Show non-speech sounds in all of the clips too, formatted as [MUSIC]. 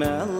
melt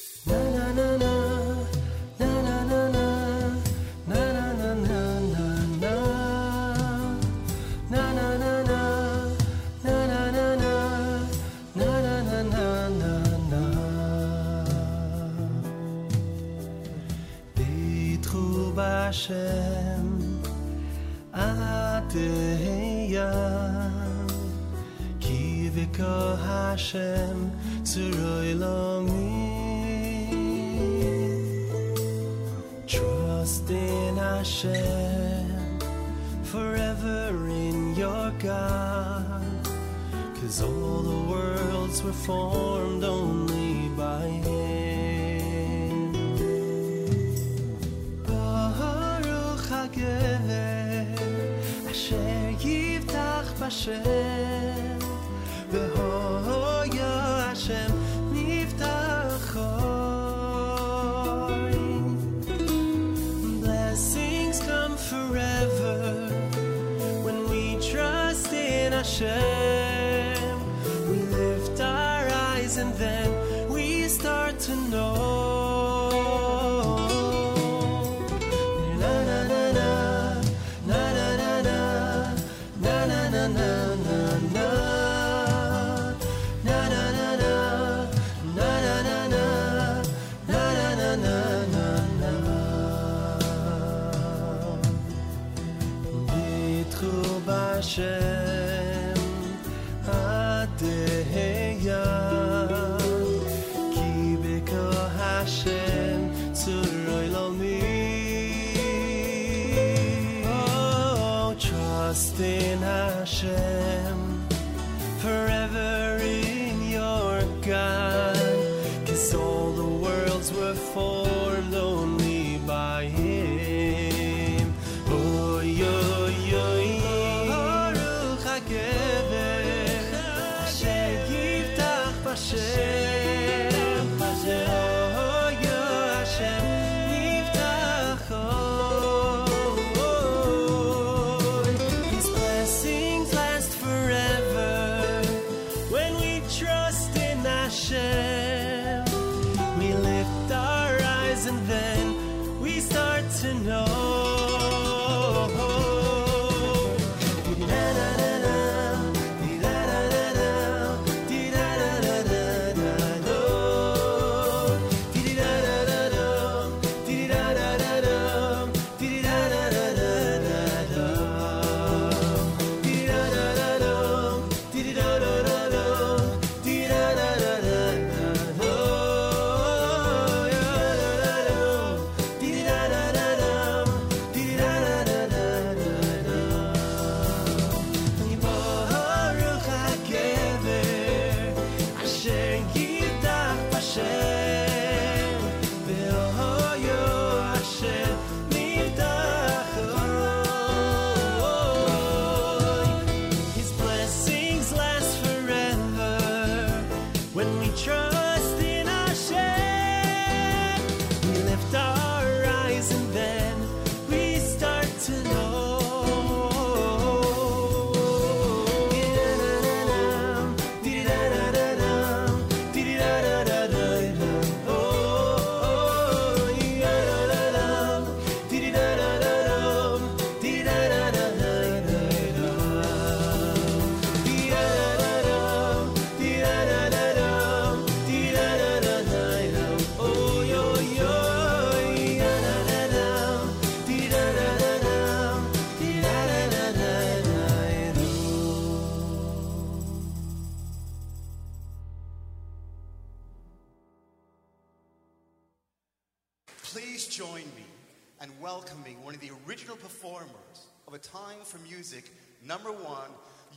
Music, number one,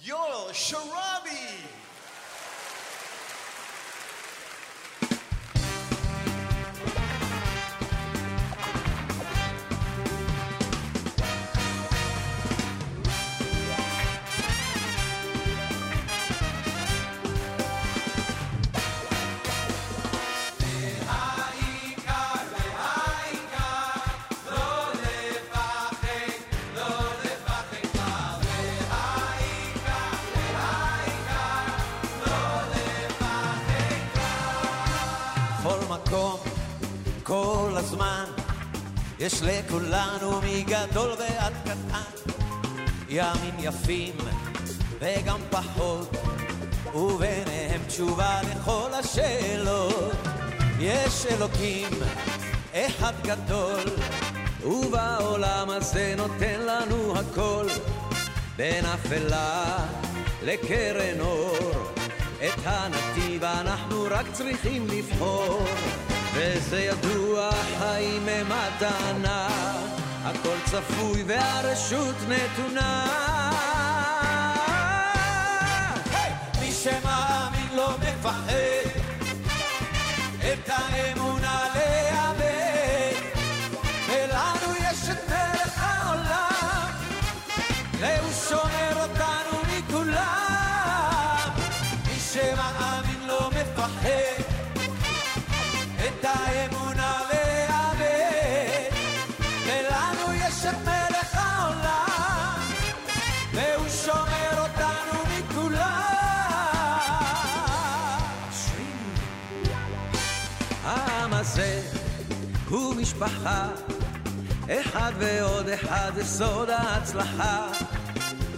Yoel Sharabi. יפים וגם פחות, וביניהם תשובה לכל השאלות. יש אלוקים אחד גדול, ובעולם הזה נותן לנו הכל, בין אפלה לקרן אור. את הנתיב אנחנו רק צריכים לבחור, וזה ידוע חיים הם הטענה, הכל צפוי והרשות נתונה. לפחד את האמון. משפחה. אחד ועוד אחד זה סוד ההצלחה.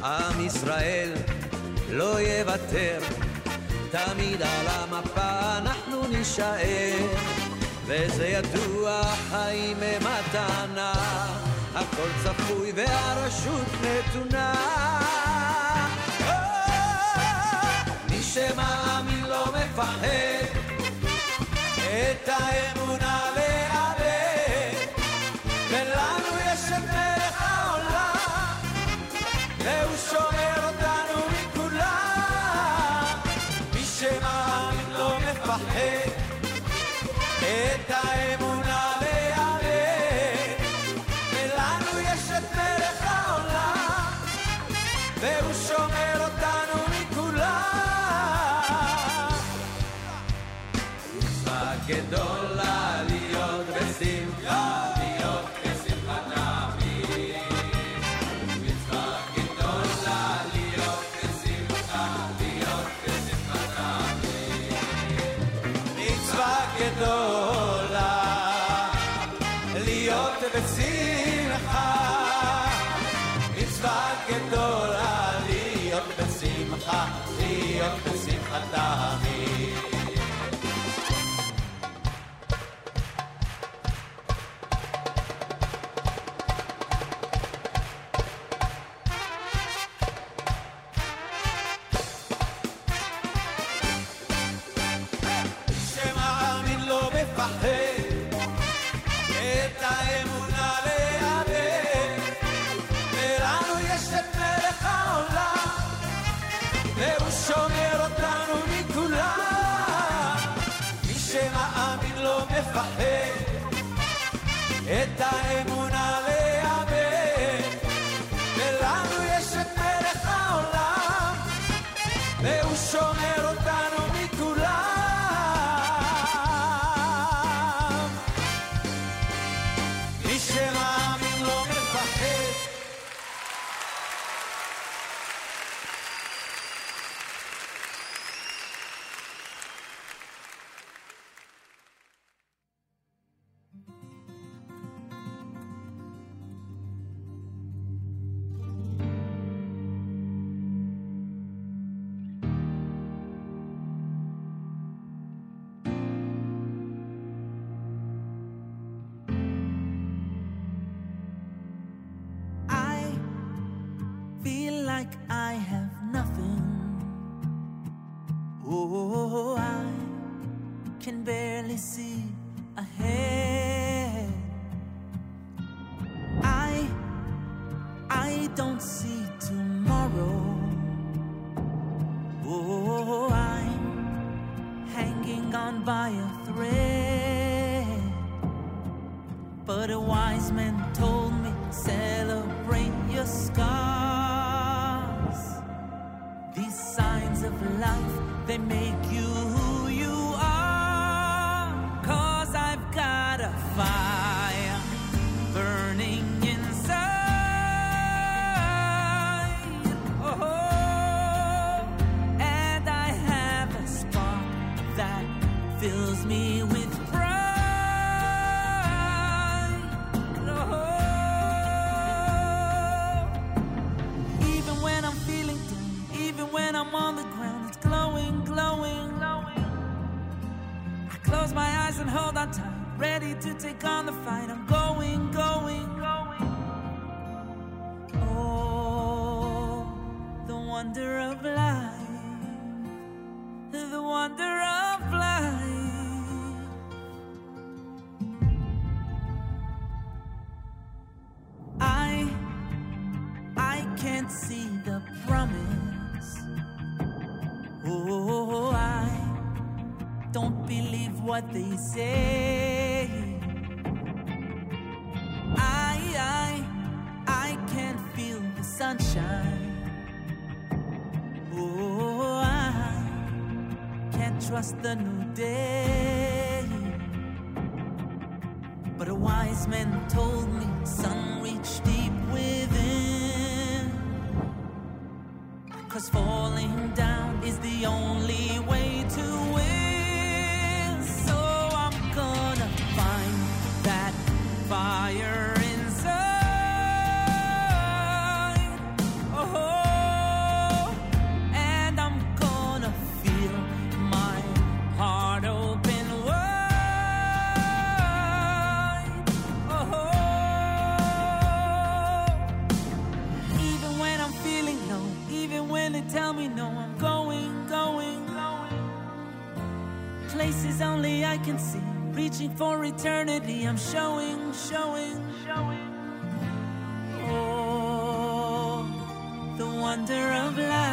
עם ישראל לא יוותר, תמיד על המפה אנחנו נישאר. וזה ידוע, חיים הם הטענה, הכל צפוי והרשות נתונה. אה, מי שמאמין לא מפחד, את האמונה Macedonia. eternity I'm showing, showing, showing. Oh, the wonder of life.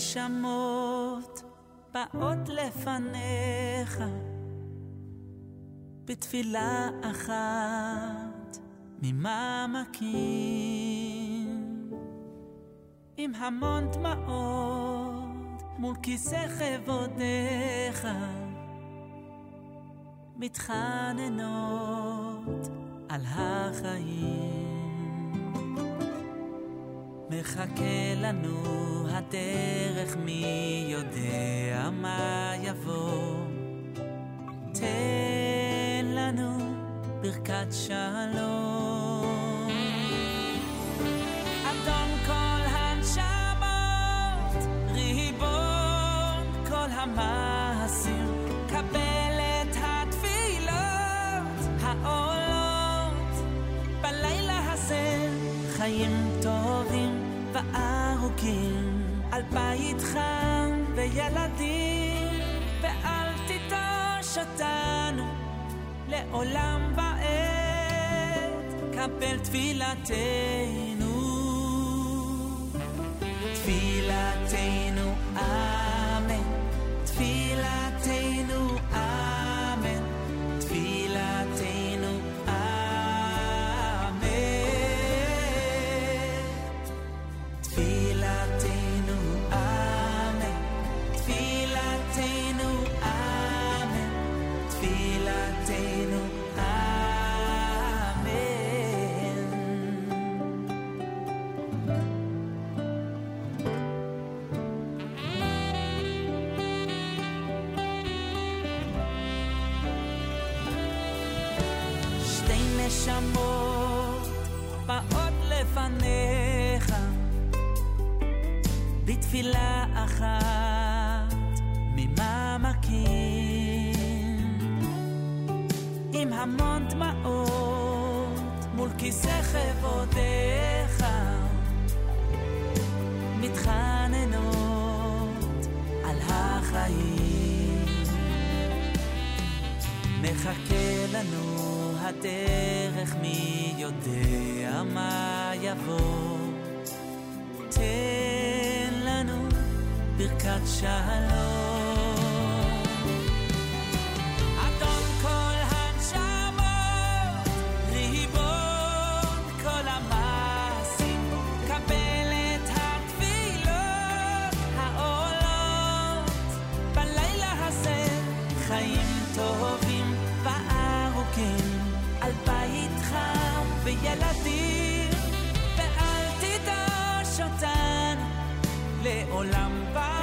נשמות באות לפניך בתפילה אחת ממעמקים. עם המון דמעות מול כיסא כבודיך מתחננות על החיים. מחכה לנו הדרך, מי יודע מה יבוא. תן לנו ברכת שלום. אדון כל הנשמות, ריבון כל המעשים, קבל את התפילות העולות בלילה הזה חיים. שבעה הרוגים על בית חם וילדים ואל תיטוש אותנו לעולם בעת קבל תפילתנו תפילתנו אל בתפילה אחת ממעמקים עם המון דמעות מול כיסא כבודיך מתחננות על החיים מחכה לנו הדרך, מי יודע מה יבוא. ברכת שלום. אדון כל הנשמות, ריבון כל המעשים, קבל את התפילות העולות בלילה הזה, חיים טובים וארוכים, על בית חם וילדים, ואל תיטוש אותנו לעולם ועד.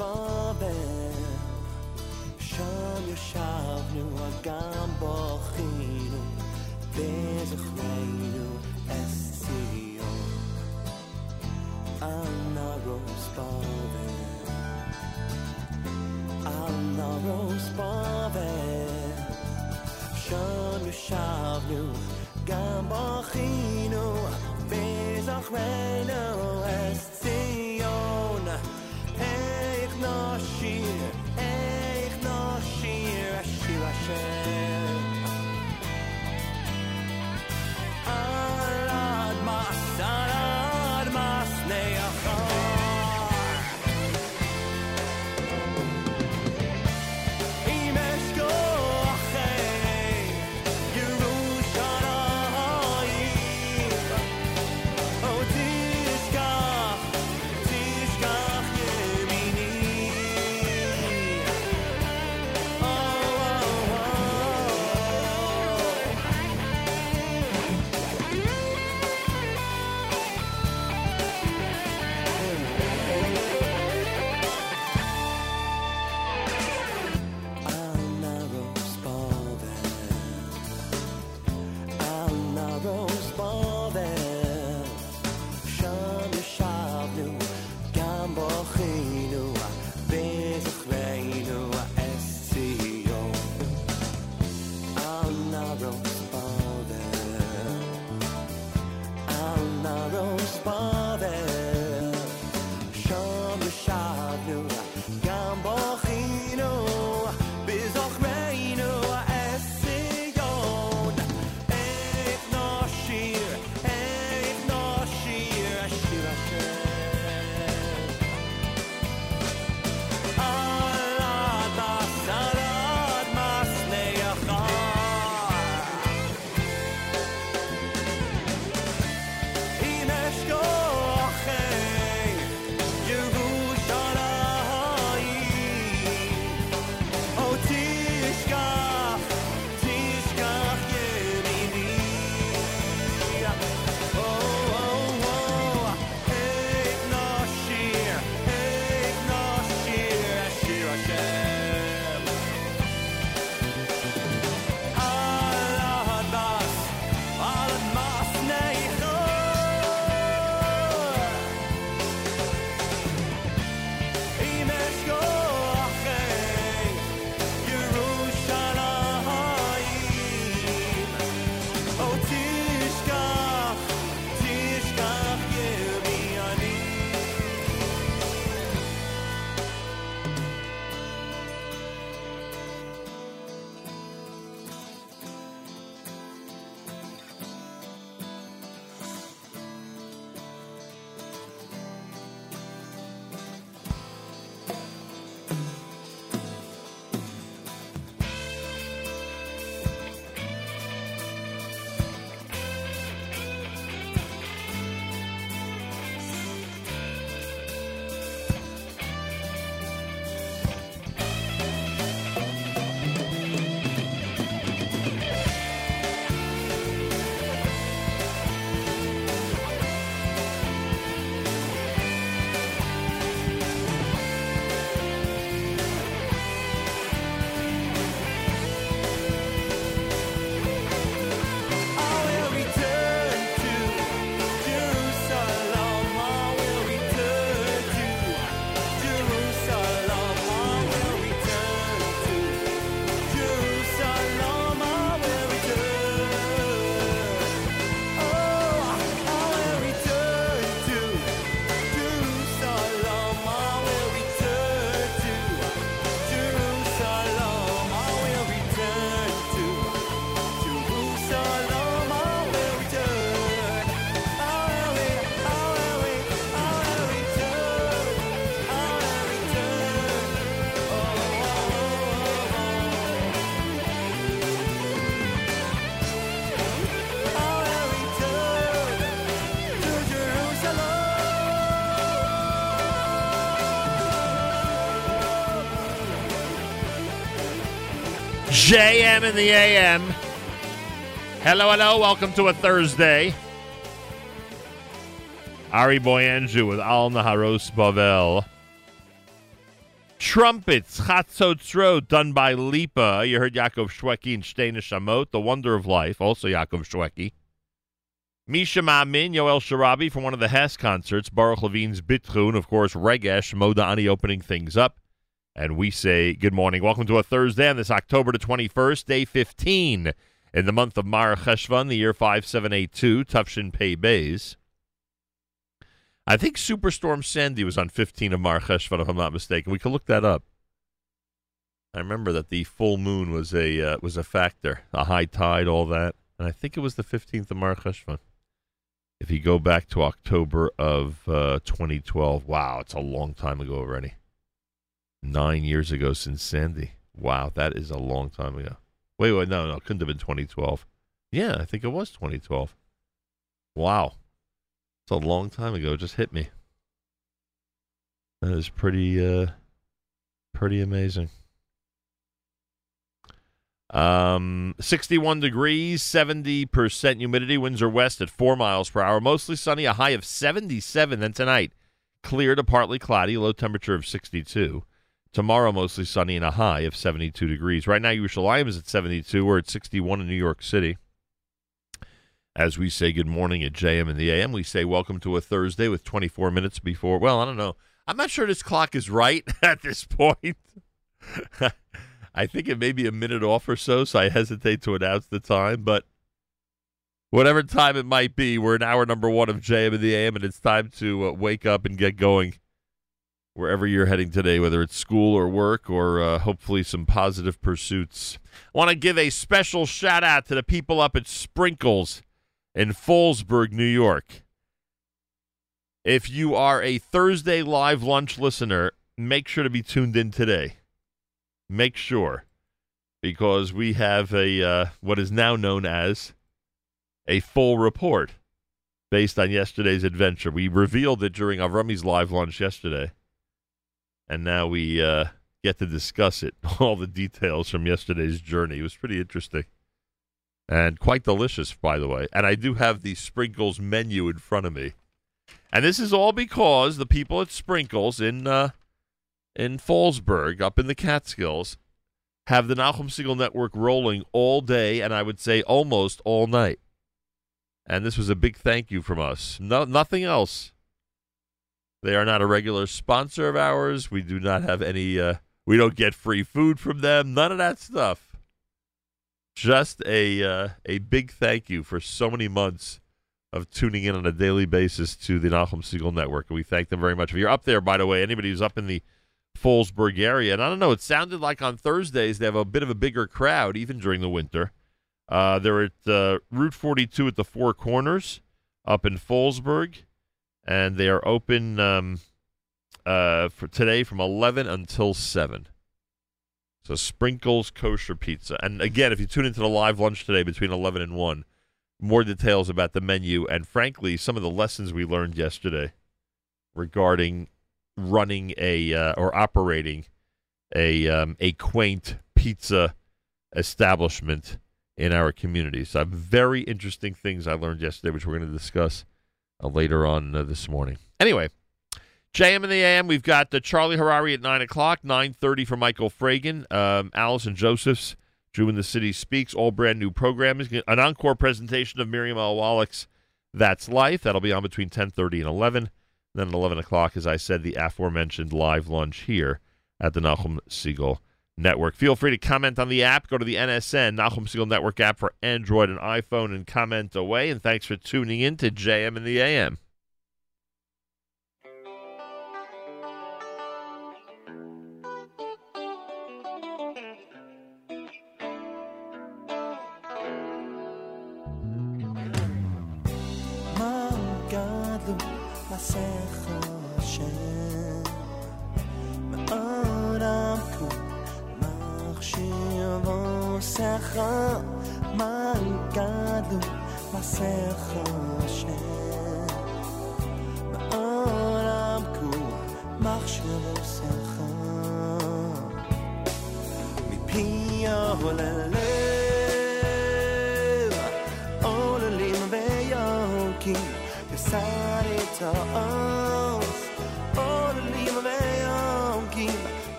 fun. JM in the AM. Hello, hello. Welcome to a Thursday. Ari Boiangiu with Al Naharos Bavel. Trumpets, Chatzotzro, done by Lipa. You heard Yaakov Shweki and Shteina Shamot, The Wonder of Life, also Yaakov Shweki. Misha Ma'amin, Yoel Sharabi from one of the Hess concerts, Baruch Levine's Bitrun, of course, Regesh, Modani opening things up. And we say good morning. Welcome to a Thursday on this October the 21st, day 15 in the month of Mar Cheshvan, the year 5782, Tufshin Pei Bays. I think Superstorm Sandy was on 15 of Mar Cheshvan, if I'm not mistaken. We could look that up. I remember that the full moon was a uh, was a factor, a high tide, all that, and I think it was the 15th of Mar Cheshvan. If you go back to October of uh, 2012, wow, it's a long time ago already. Nine years ago since Sandy. Wow, that is a long time ago. Wait, wait, no, no, it couldn't have been 2012. Yeah, I think it was 2012. Wow. It's a long time ago. It just hit me. That is pretty, uh, pretty amazing. Um, 61 degrees, 70% humidity, winds are west at 4 miles per hour. Mostly sunny, a high of 77. Then tonight, clear to partly cloudy, low temperature of 62. Tomorrow, mostly sunny and a high of 72 degrees. Right now, Yerushalayim is at 72. We're at 61 in New York City. As we say good morning at JM and the AM, we say welcome to a Thursday with 24 minutes before. Well, I don't know. I'm not sure this clock is right [LAUGHS] at this point. [LAUGHS] I think it may be a minute off or so, so I hesitate to announce the time. But whatever time it might be, we're in hour number one of JM and the AM, and it's time to uh, wake up and get going wherever you're heading today, whether it's school or work or uh, hopefully some positive pursuits. I want to give a special shout out to the people up at Sprinkles in Fallsburg, New York. If you are a Thursday live lunch listener, make sure to be tuned in today. Make sure, because we have a uh, what is now known as a full report based on yesterday's adventure. We revealed it during our Avrami's live lunch yesterday, and now we uh, get to discuss it. [LAUGHS] All the details from yesterday's journey. It was pretty interesting and quite delicious, by the way. And I do have the Sprinkles menu in front of me, and this is all because the people at Sprinkles in uh, in Fallsburg, up in the Catskills, have the Nachum Segal Network rolling all day, and I would say almost all night. And this was a big thank you from us. No, nothing else. They are not a regular sponsor of ours. We do not have any. Uh, we don't get free food from them. None of that stuff. Just a uh, a big thank you for so many months of tuning in on a daily basis to the Nachum Segal Network. And we thank them very much. If you're up there, by the way, anybody who's up in the Fallsburg area, and I don't know, it sounded like on Thursdays they have a bit of a bigger crowd, even during the winter. Uh, they're at uh, Route 42 at the Four Corners up in Fallsburg, and they are open um, uh, for today from 11 until 7. So Sprinkles Kosher Pizza. And again, if you tune into the live lunch today between 11 and 1, more details about the menu and, frankly, some of the lessons we learned yesterday regarding running a uh, or operating a um, a quaint pizza establishment in our community. So, very interesting things I learned yesterday, which we're going to discuss uh, later on uh, this morning. Anyway, JM and the AM, we've got uh, Charlie Harary at 9 o'clock, 9.30 for Michael Fragan, um, Allison Josephs, Jew in the City Speaks, all brand new programming. An encore presentation of Miriam L. Wallach's That's Life. That'll be on between 10.30 and 11. Then at 11 o'clock, as I said, the aforementioned live lunch here at the Nachum Segal Network. Feel free to comment on the app. Go to the NSN Nachum Segal Network app for Android and iPhone and comment away. And thanks for tuning in to JM and the AM.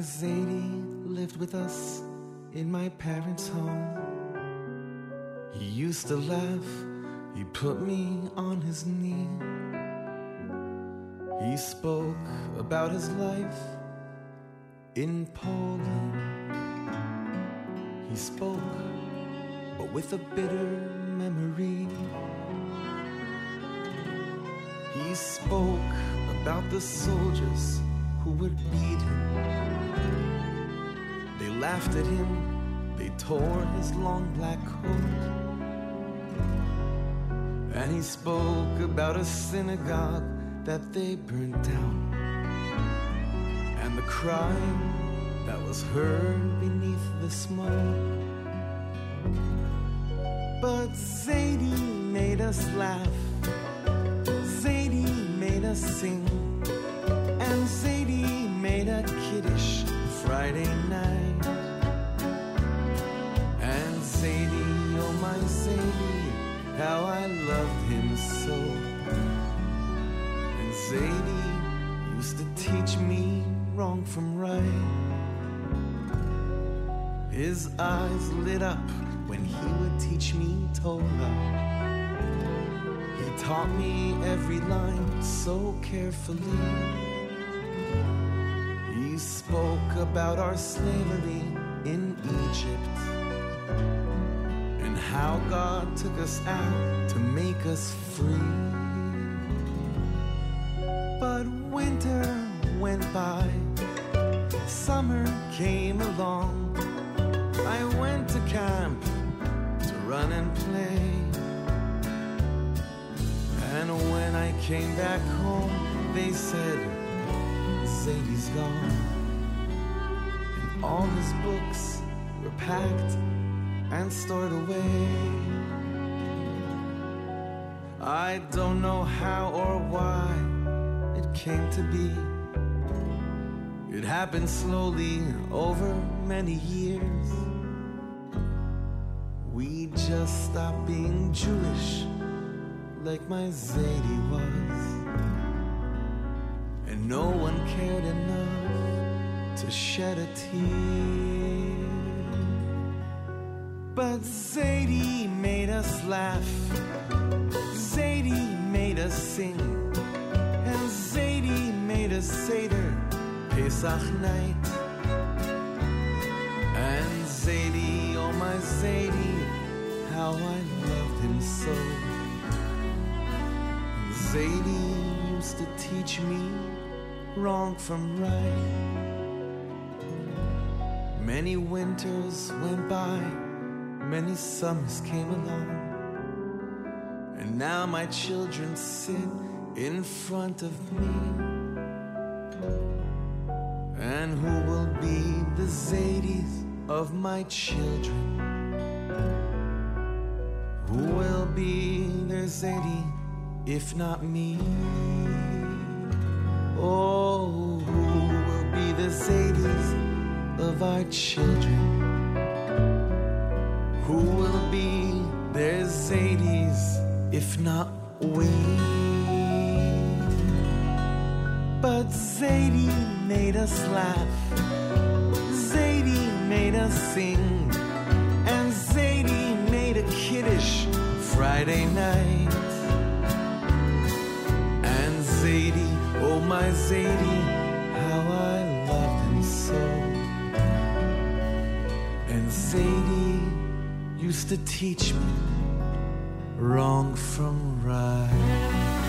Zadie lived with us in my parents' home. He used to laugh, he put me on his knee. He spoke about his life in Poland. He spoke, but with a bitter memory. He spoke about the soldiers who would beat him. They laughed at him, they tore his long black coat. And he spoke about a synagogue that they burned down. And the crying that was heard beneath the smoke. But Zadie made us laugh, Zadie made us sing. And Zadie made a kiddish Friday night. And Zadie, oh my Zadie, how I loved him so. And Zadie used to teach me wrong from right. His eyes lit up when he would teach me Torah. He taught me every line so carefully. Spoke about our slavery in Egypt and how God took us out to make us free. But winter went by, summer came along. I went to camp to run and play. And when I came back home, they said, Zadie's gone. All his books were packed and stored away. I don't know how or why it came to be. It happened slowly over many years. We just stopped being Jewish like my Zadie was. And no one cared enough to shed a tear. But Zadie made us laugh. Zadie made us sing. And Zadie made us Seder Pesach night. And Zadie, oh my Zadie, how I loved him so. Zadie used to teach me wrong from right. Many winters went by, many summers came along. And now my children sit in front of me. And who will be the Zadies of my children? Who will be their Zadie if not me? Oh, who will be the Zadies of our children? Who will be their Zadies if not we? But Zadie made us laugh. Zadie made us sing. And Zadie made a kiddish Friday night. And Zadie, oh my Zadie, And Zadie used to teach me wrong from right.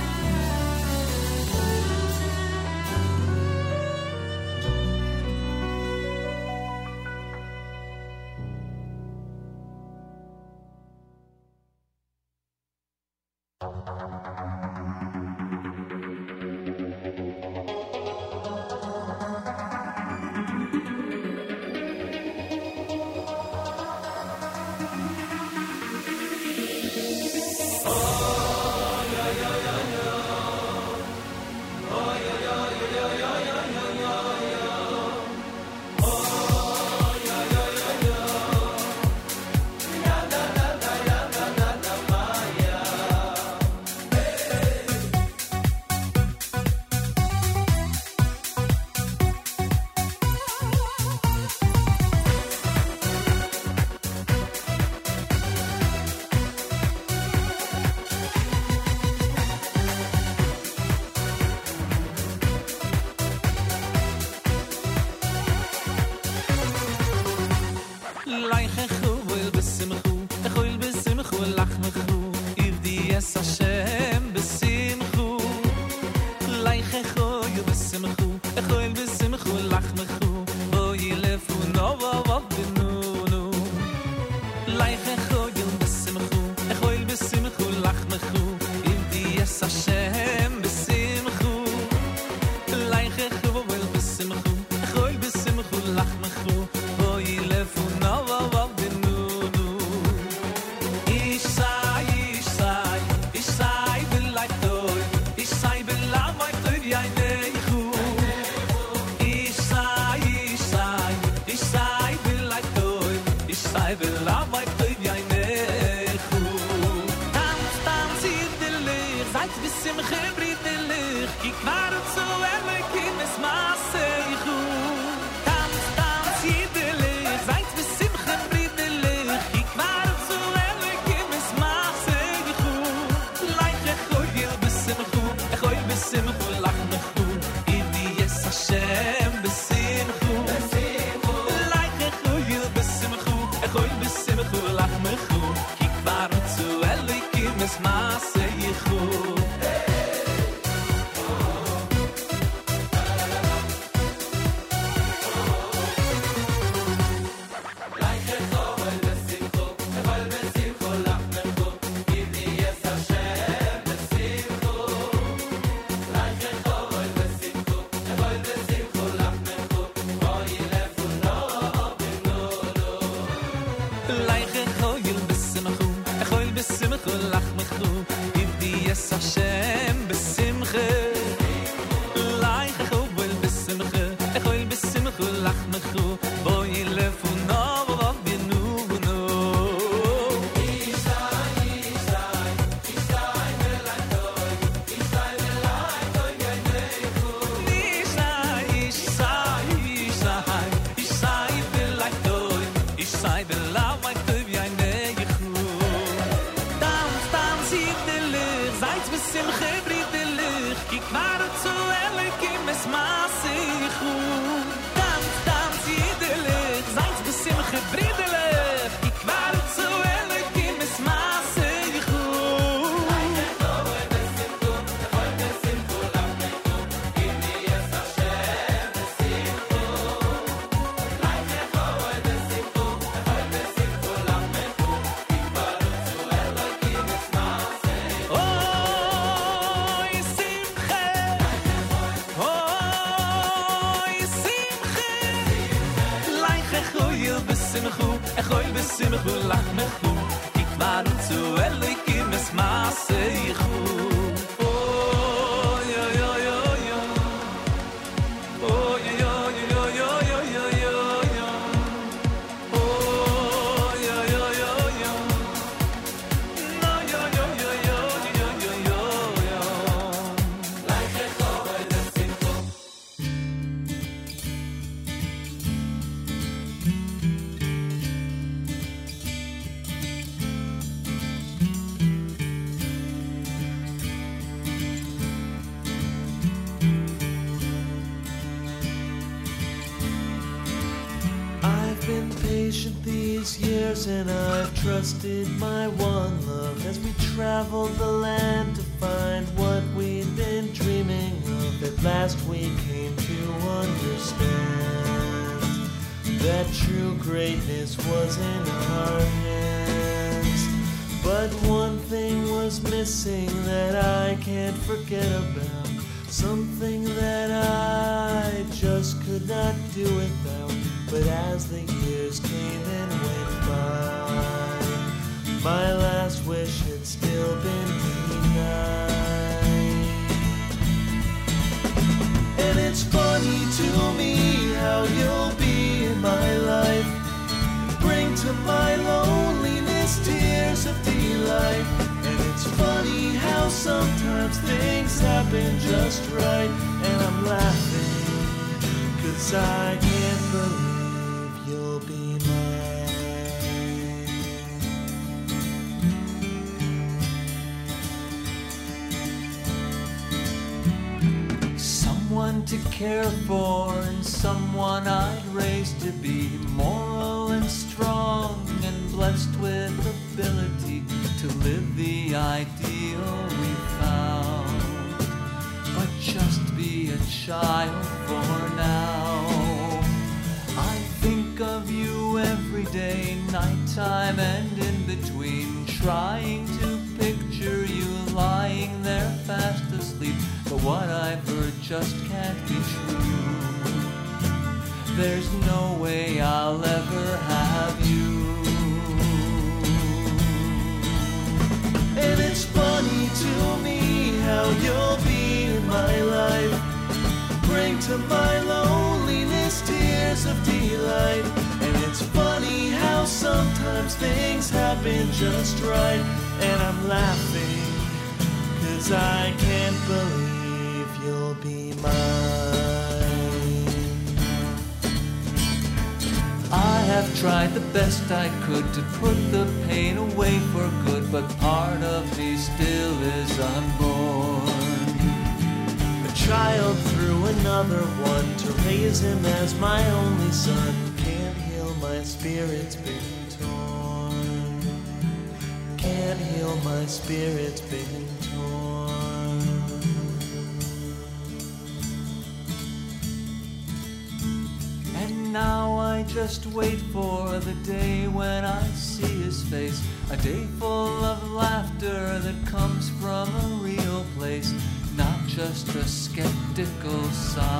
Trusted my one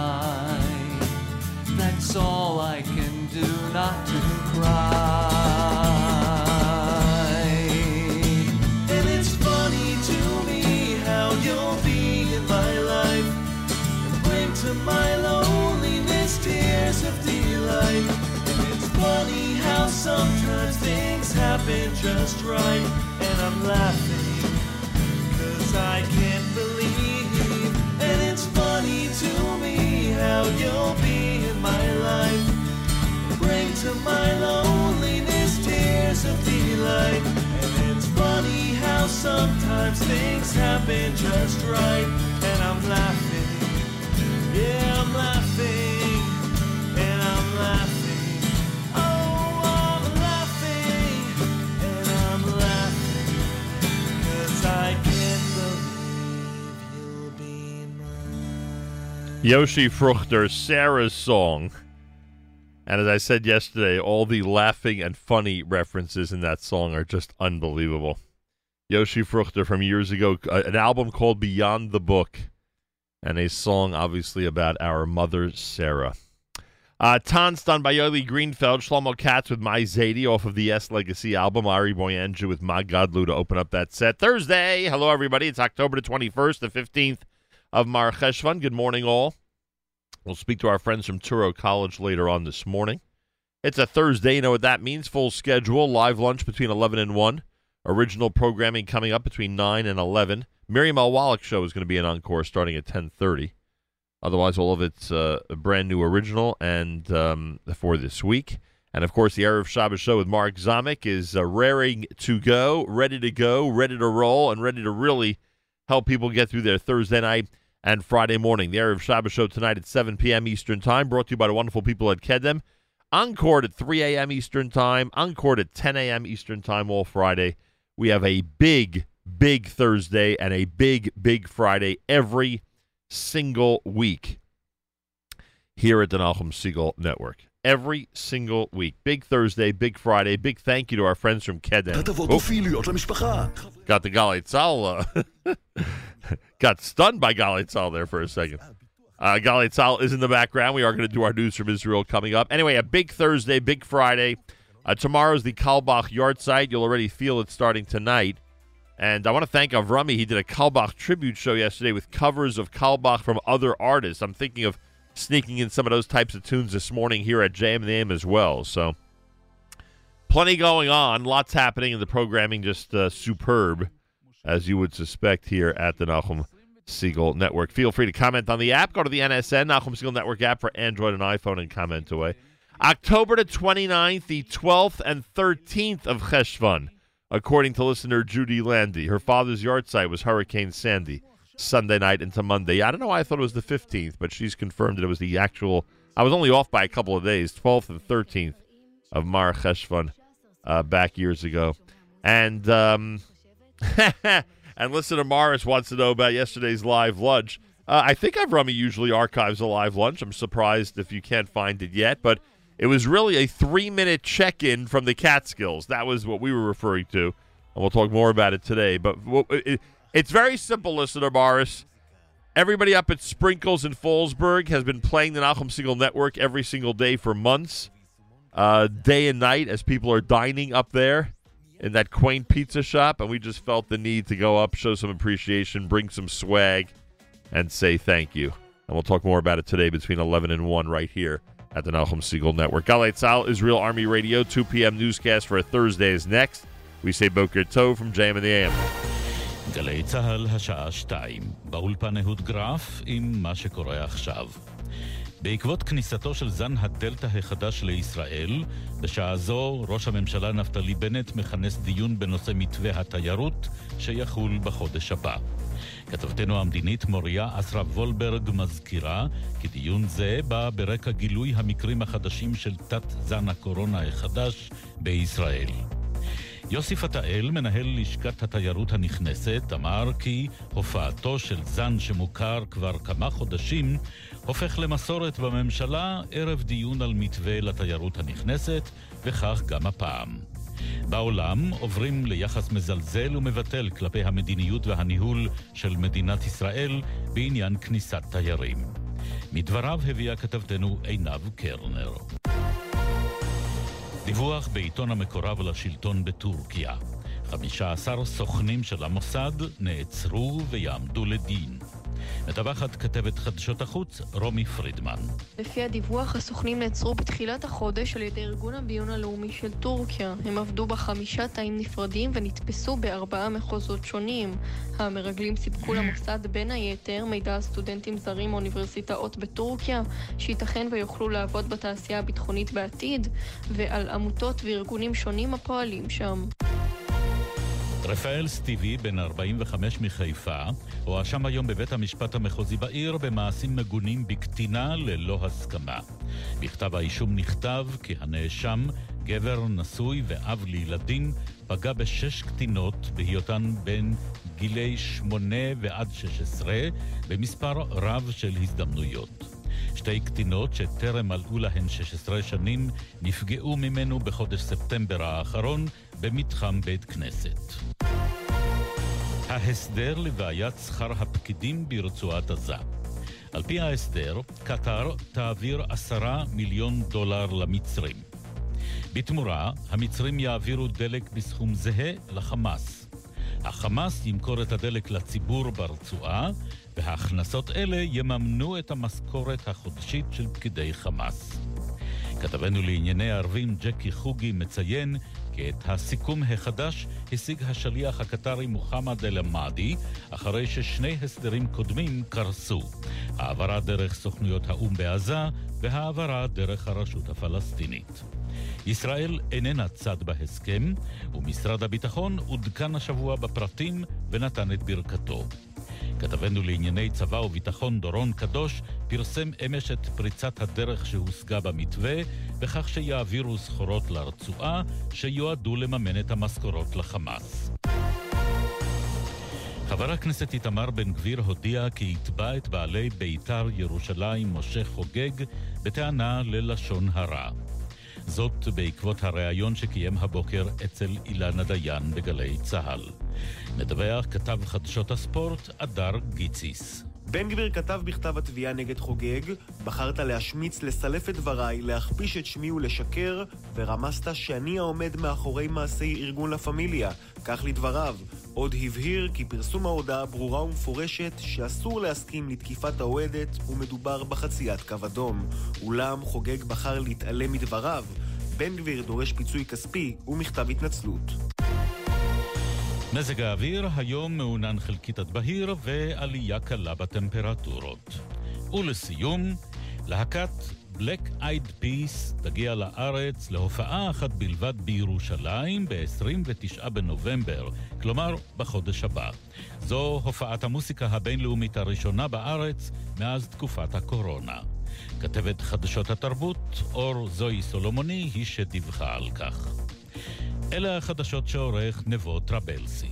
mine. That's all I can do not to cry. And it's funny to me how you'll be in my life and bring to my loneliness tears of delight. And it's funny how sometimes things happen just right, and I'm laughing because I can't. You'll be in my life. Bring to my loneliness tears of delight. And it's funny how sometimes things happen just right. And I'm laughing, yeah, I'm laughing, Yoshi Fruchter, Sarah's song. And as I said yesterday, all the laughing and funny references in that song are just unbelievable. Yoshi Fruchter from years ago, uh, an album called Beyond the Book, and a song obviously about our mother, Sarah. Uh, Tanz done by Yoli Greenfeld, Shlomo Katz with My Zadie off of the S Legacy album, Ari Boiangiu with My Godlu to open up that set. Thursday, hello everybody, it's October the 21st, the 15th of Mar Cheshvan. Good morning all. We'll speak to our friends from Touro College later on this morning. It's a Thursday. You know what that means? Full schedule, live lunch between 11 and 1. Original programming coming up between 9 and 11. Miriam L. Wallach show is going to be an encore starting at 10.30. Otherwise, all of it's uh, a brand new original and um, for this week. And, of course, the Erev Shabbos show with Mark Zamek is uh, raring to go, ready to go, ready to roll, and ready to really help people get through their Thursday night and Friday morning. The Erev Shabbos show tonight at 7 p.m. Eastern Time, brought to you by the wonderful people at Kedem. Encore at 3 a.m. Eastern Time, encore at 10 a.m. Eastern Time all Friday. We have a big, big Thursday and a big, big Friday every single week here at the Nachum Segal Network every single week. Big Thursday, big Friday, big thank you to our friends from Kedem. Oh. Got the Galitzal. Uh, [LAUGHS] got stunned by Galitzal there for a second. Uh, Galitzal is in the background. We are going to do our news from Israel coming up. Anyway, a big Thursday, big Friday. Uh, tomorrow's the Carlebach yard site. You'll already feel it starting tonight. And I want to thank Avrami. He did a Carlebach tribute show yesterday with covers of Carlebach from other artists. I'm thinking of sneaking in some of those types of tunes this morning here at JM and as well. So plenty going on. Lots happening in the programming. Just uh, superb, as you would suspect here at the Nachum Segal Network. Feel free to comment on the app. Go to the NSN Nachum Segal Network app for Android and iPhone and comment away. October the 29th, the 12th and 13th of Cheshvan, according to listener Judy Landy. Her father's yahrzeit was Hurricane Sandy, Sunday night into Monday. I don't know why I thought it was the 15th, but she's confirmed that it was the actual. I was only off by a couple of days, 12th and 13th of Mar Cheshvan uh, back years ago. And um, [LAUGHS] and listener Morris wants to know about yesterday's live lunch. Uh, I think Avrami usually archives a live lunch. I'm surprised if you can't find it yet, but it was really a three minute check in from the Catskills. That was what we were referring to, and we'll talk more about it today. But it, it's very simple, listener Morris. Everybody up at Sprinkles in Fallsburg has been playing the Nachum Segal Network every single day for months, uh, day and night, as people are dining up there in that quaint pizza shop. And we just felt the need to go up, show some appreciation, bring some swag, and say thank you. And we'll talk more about it today between 11 and 1 right here at the Nachum Segal Network. Galei Tzahal, Israel Army Radio, 2 p.m. newscast for Thursday is next. We say Boker Tov from JM and the AM. גלי צה"ל, השעה שתיים. באולפן אהוד גרף עם מה שקורה עכשיו. בעקבות כניסתו של זן הדלתא החדש לישראל, בשעה זו ראש הממשלה נפתלי בנט מכנס דיון בנושא מתווה התיירות שיחול בחודש הבא. כתבתנו המדינית מוריה אסרה וולברג מזכירה כי דיון זה בא ברקע גילוי המקרים החדשים של תת-זן הקורונה החדש בישראל. יוסי פתאל, מנהל לשכת התיירות הנכנסת, אמר כי הופעתו של זן שמוכר כבר כמה חודשים הופך למסורת בממשלה ערב דיון על מתווה לתיירות הנכנסת, וכך גם הפעם. בעולם עוברים ליחס מזלזל ומבטל כלפי המדיניות והניהול של מדינת ישראל בעניין כניסת תיירים. מדבריו הביאה כתבתנו עינב קרנר. דיווח בעיתון המקורב לשלטון בטורקיה. 15 סוכנים של המוסד נעצרו ויעמדו לדין. מדווחת כתבת חדשות החוץ רומי פרידמן. לפי הדיווח, הסוכנים נעצרו בתחילת החודש על ידי ארגון הביון הלאומי של טורקיה. הם עבדו בחמישה תאים נפרדים ונתפסו בארבעה מחוזות שונים. המרגלים סיפקו למוסד בין היתר מידע על סטודנטים זרים מאוניברסיטאות בטורקיה, שייתכן ויוכלו לעבוד בתעשייה הביטחונית בעתיד, ועל עמותות וארגונים שונים הפועלים שם. רפאל סטיבי, בן 45 מחיפה, הואשם היום בבית המשפט המחוזי בעיר במעשים מגונים בקטינה ללא הסכמה. בכתב האישום נכתב כי הנאשם, גבר נשוי ואב לילדים, פגע בשש קטינות בהיותן בין גילי שמונה ועד שש עשרה במספר רב של הזדמנויות. שתי קטינות שטרם מלאו להן 16 שנים נפגעו ממנו בחודש ספטמבר האחרון במתחם בית כנסת. ההסדר לבעיית שכר הפקידים ברצועת עזה. על פי ההסדר, קטאר תעביר עשרה מיליון דולר למצרים. בתמורה, המצרים יעבירו דלק בסכום זהה לחמאס. החמאס ימכור את הדלק לציבור ברצועה, והכנסות אלה יממנו את המשכורת החודשית של פקידי חמאס. כתבנו לענייני ערבים ג'קי חוגי מציין את הסיכום החדש השיג השליח הקטרי מוחמד אל-עמאדי אחרי ששני הסדרים קודמים קרסו. העברה דרך סוכנויות האו"ם בעזה והעברה דרך הרשות הפלסטינית. ישראל איננה צד בהסכם, ומשרד הביטחון עודכן השבוע בפרטים ונתן את ברכתו. כתבנו לענייני צבא וביטחון דורון קדוש פרסם אמש את פריצת הדרך שהושגה במתווה, בכך שיעבירו סחורות לרצועה שיועדו לממן את המשכורות לחמאס. חבר הכנסת איתמר בן גביר הודיע כי יתבע את בעלי בית"ר ירושלים משה חוגג בטענה ללשון הרע. זאת בעקבות הריאיון שקיים הבוקר אצל אילנה דיין בגלי צה"ל. מדווח כתב חדשות הספורט, אדר גיציס. בן גביר כתב בכתב התביעה נגד חוגג, בחרת להשמיץ, לסלף את דבריי, להכפיש את שמי ולשקר, ורמזת שאני העומד מאחורי מעשי ארגון לה פמיליה, כך לדבריו. עוד הבהיר כי פרסום ההודעה ברורה ומפורשת שאסור להסכים לתקיפת האוהדת ומדובר בחציית קו אדום. אולם חוגג בחר להתעלם מדבריו. בן גביר דורש פיצוי כספי ומכתב התנצלות. מזג האוויר היום מעונן חלקית עד בהיר ועלייה קלה בטמפרטורות. ולסיום, להקת Black Eyed Peace תגיע לארץ להופעה אחת בלבד בירושלים ב-29 בנובמבר, כלומר בחודש הבא. זו הופעת המוסיקה הבינלאומית הראשונה בארץ מאז תקופת הקורונה. כתבת חדשות התרבות, אור זוהי סולומוני, היא שדיווחה על כך. אלה החדשות שעורך נבו טרבלסי.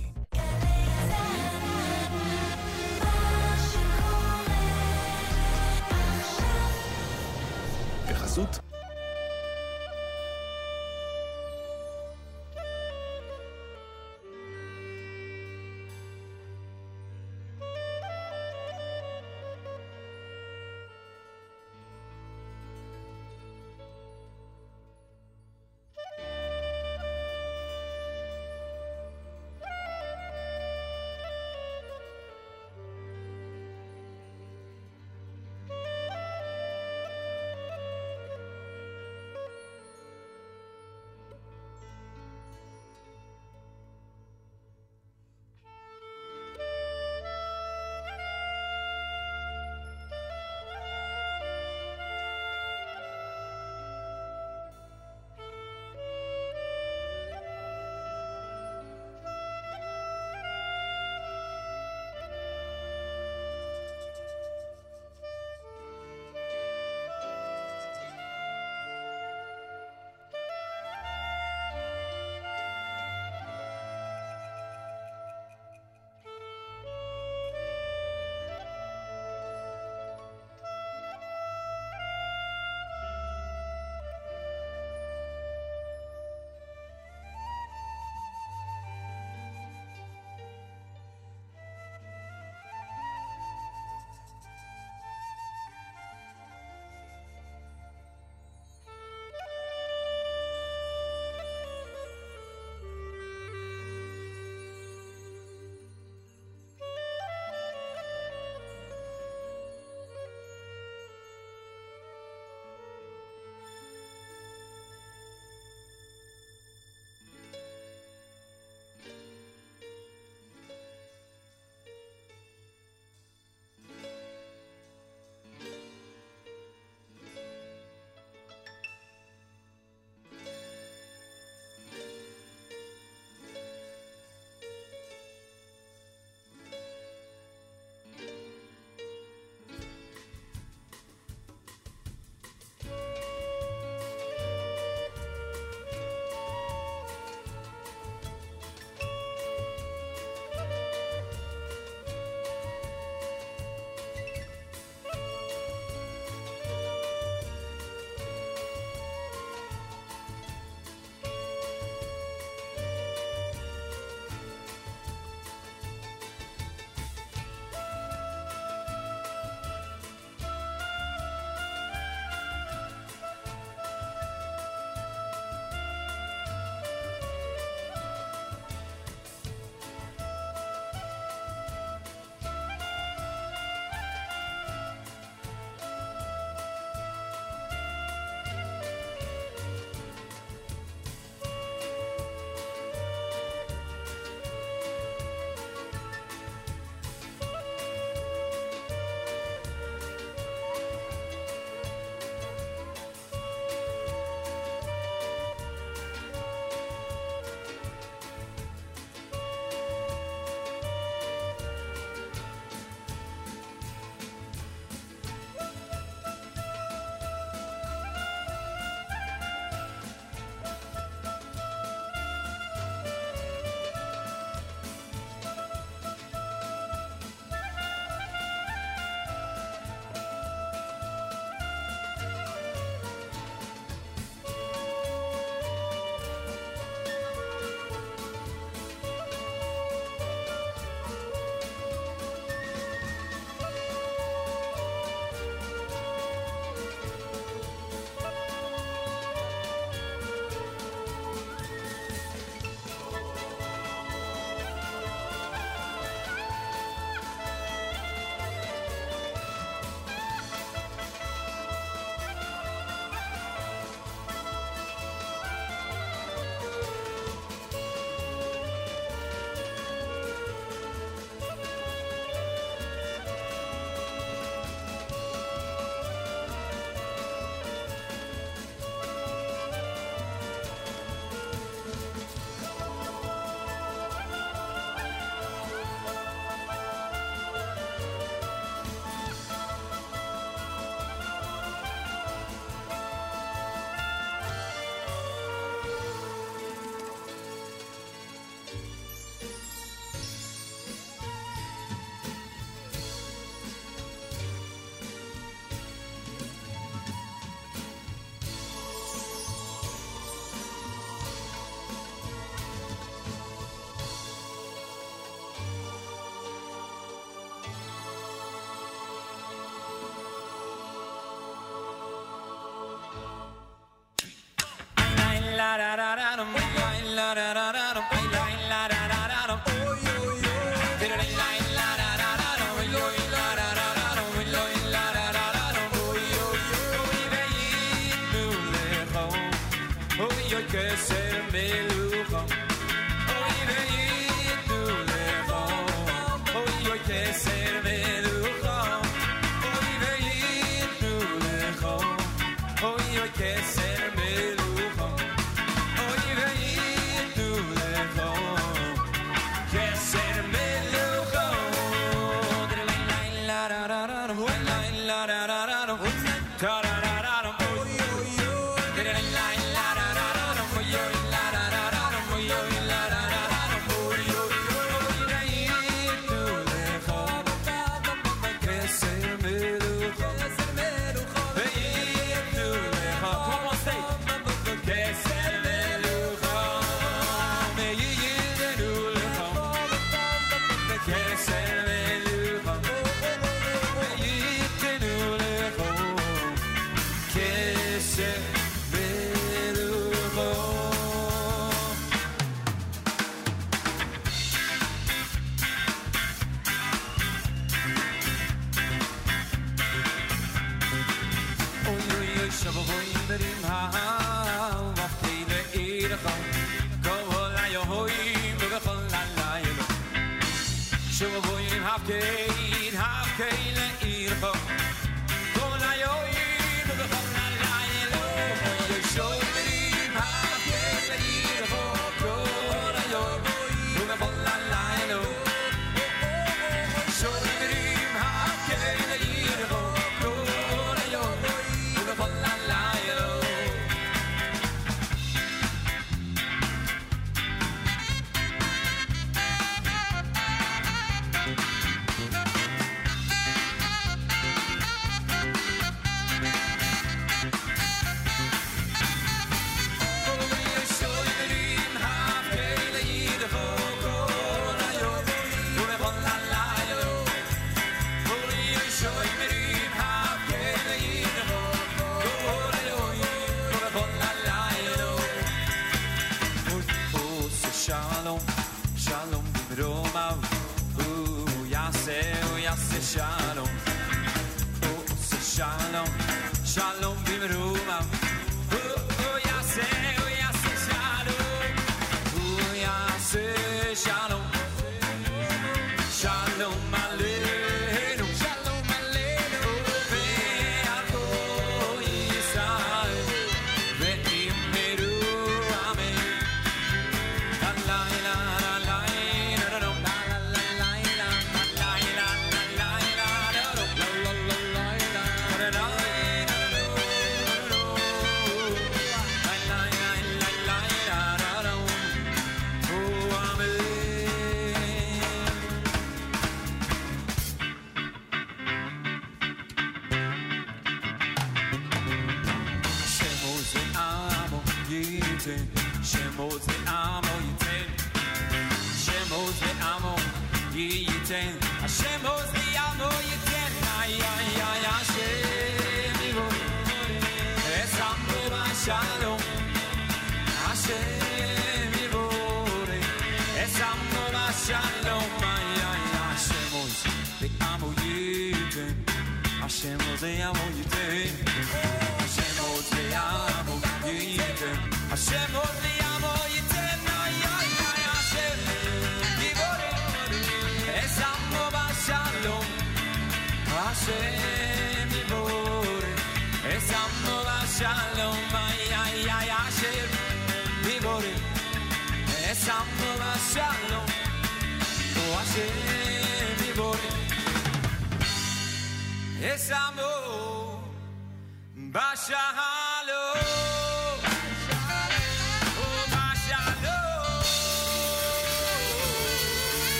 בחסות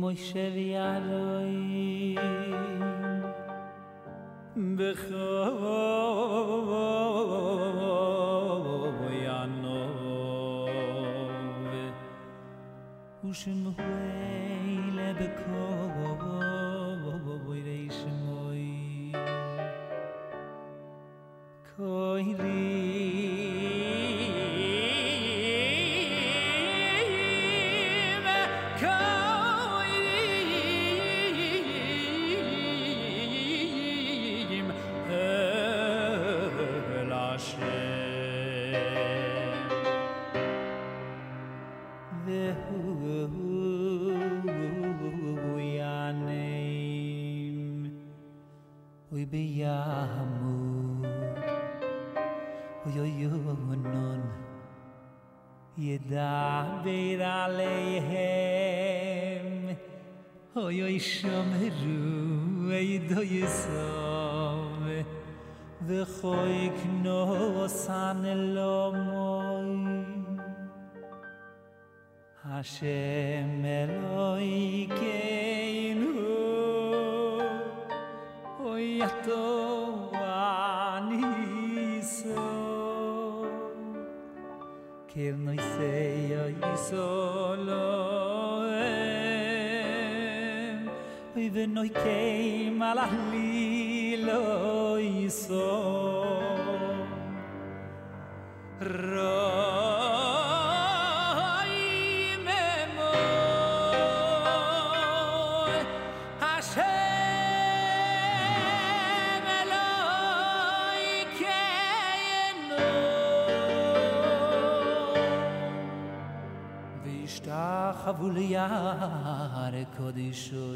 מוישה שביערוי דехаב וואו ושמחוי ווייסן liyar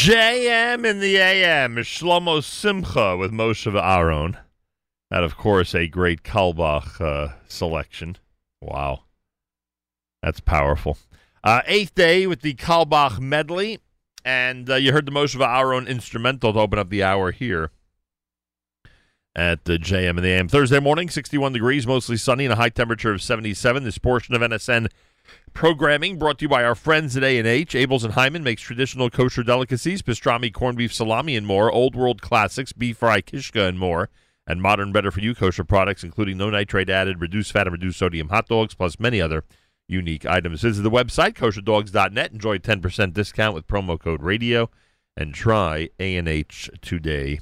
JM in the AM, Shlomo Simcha with Moshe Aaron. That, of course, a great Carlebach uh, selection. Wow. That's powerful. Uh, eighth day with the Carlebach medley. And uh, you heard the Moshe Aaron instrumental to open up the hour here at the JM in the AM. Thursday morning, 61 degrees, mostly sunny, and a high temperature of 77. This portion of NSN Programming brought to you by our friends at A&H. Abels and Hyman makes traditional kosher delicacies, pastrami, corned beef, salami, and more. Old world classics, beef fry, kishka, and more. And modern, better-for-you kosher products, including no nitrate added, reduced fat, and reduced sodium hot dogs, plus many other unique items. Visit the website, kosherdogs.net. Enjoy 10% discount with promo code RADIO. And try A&H today.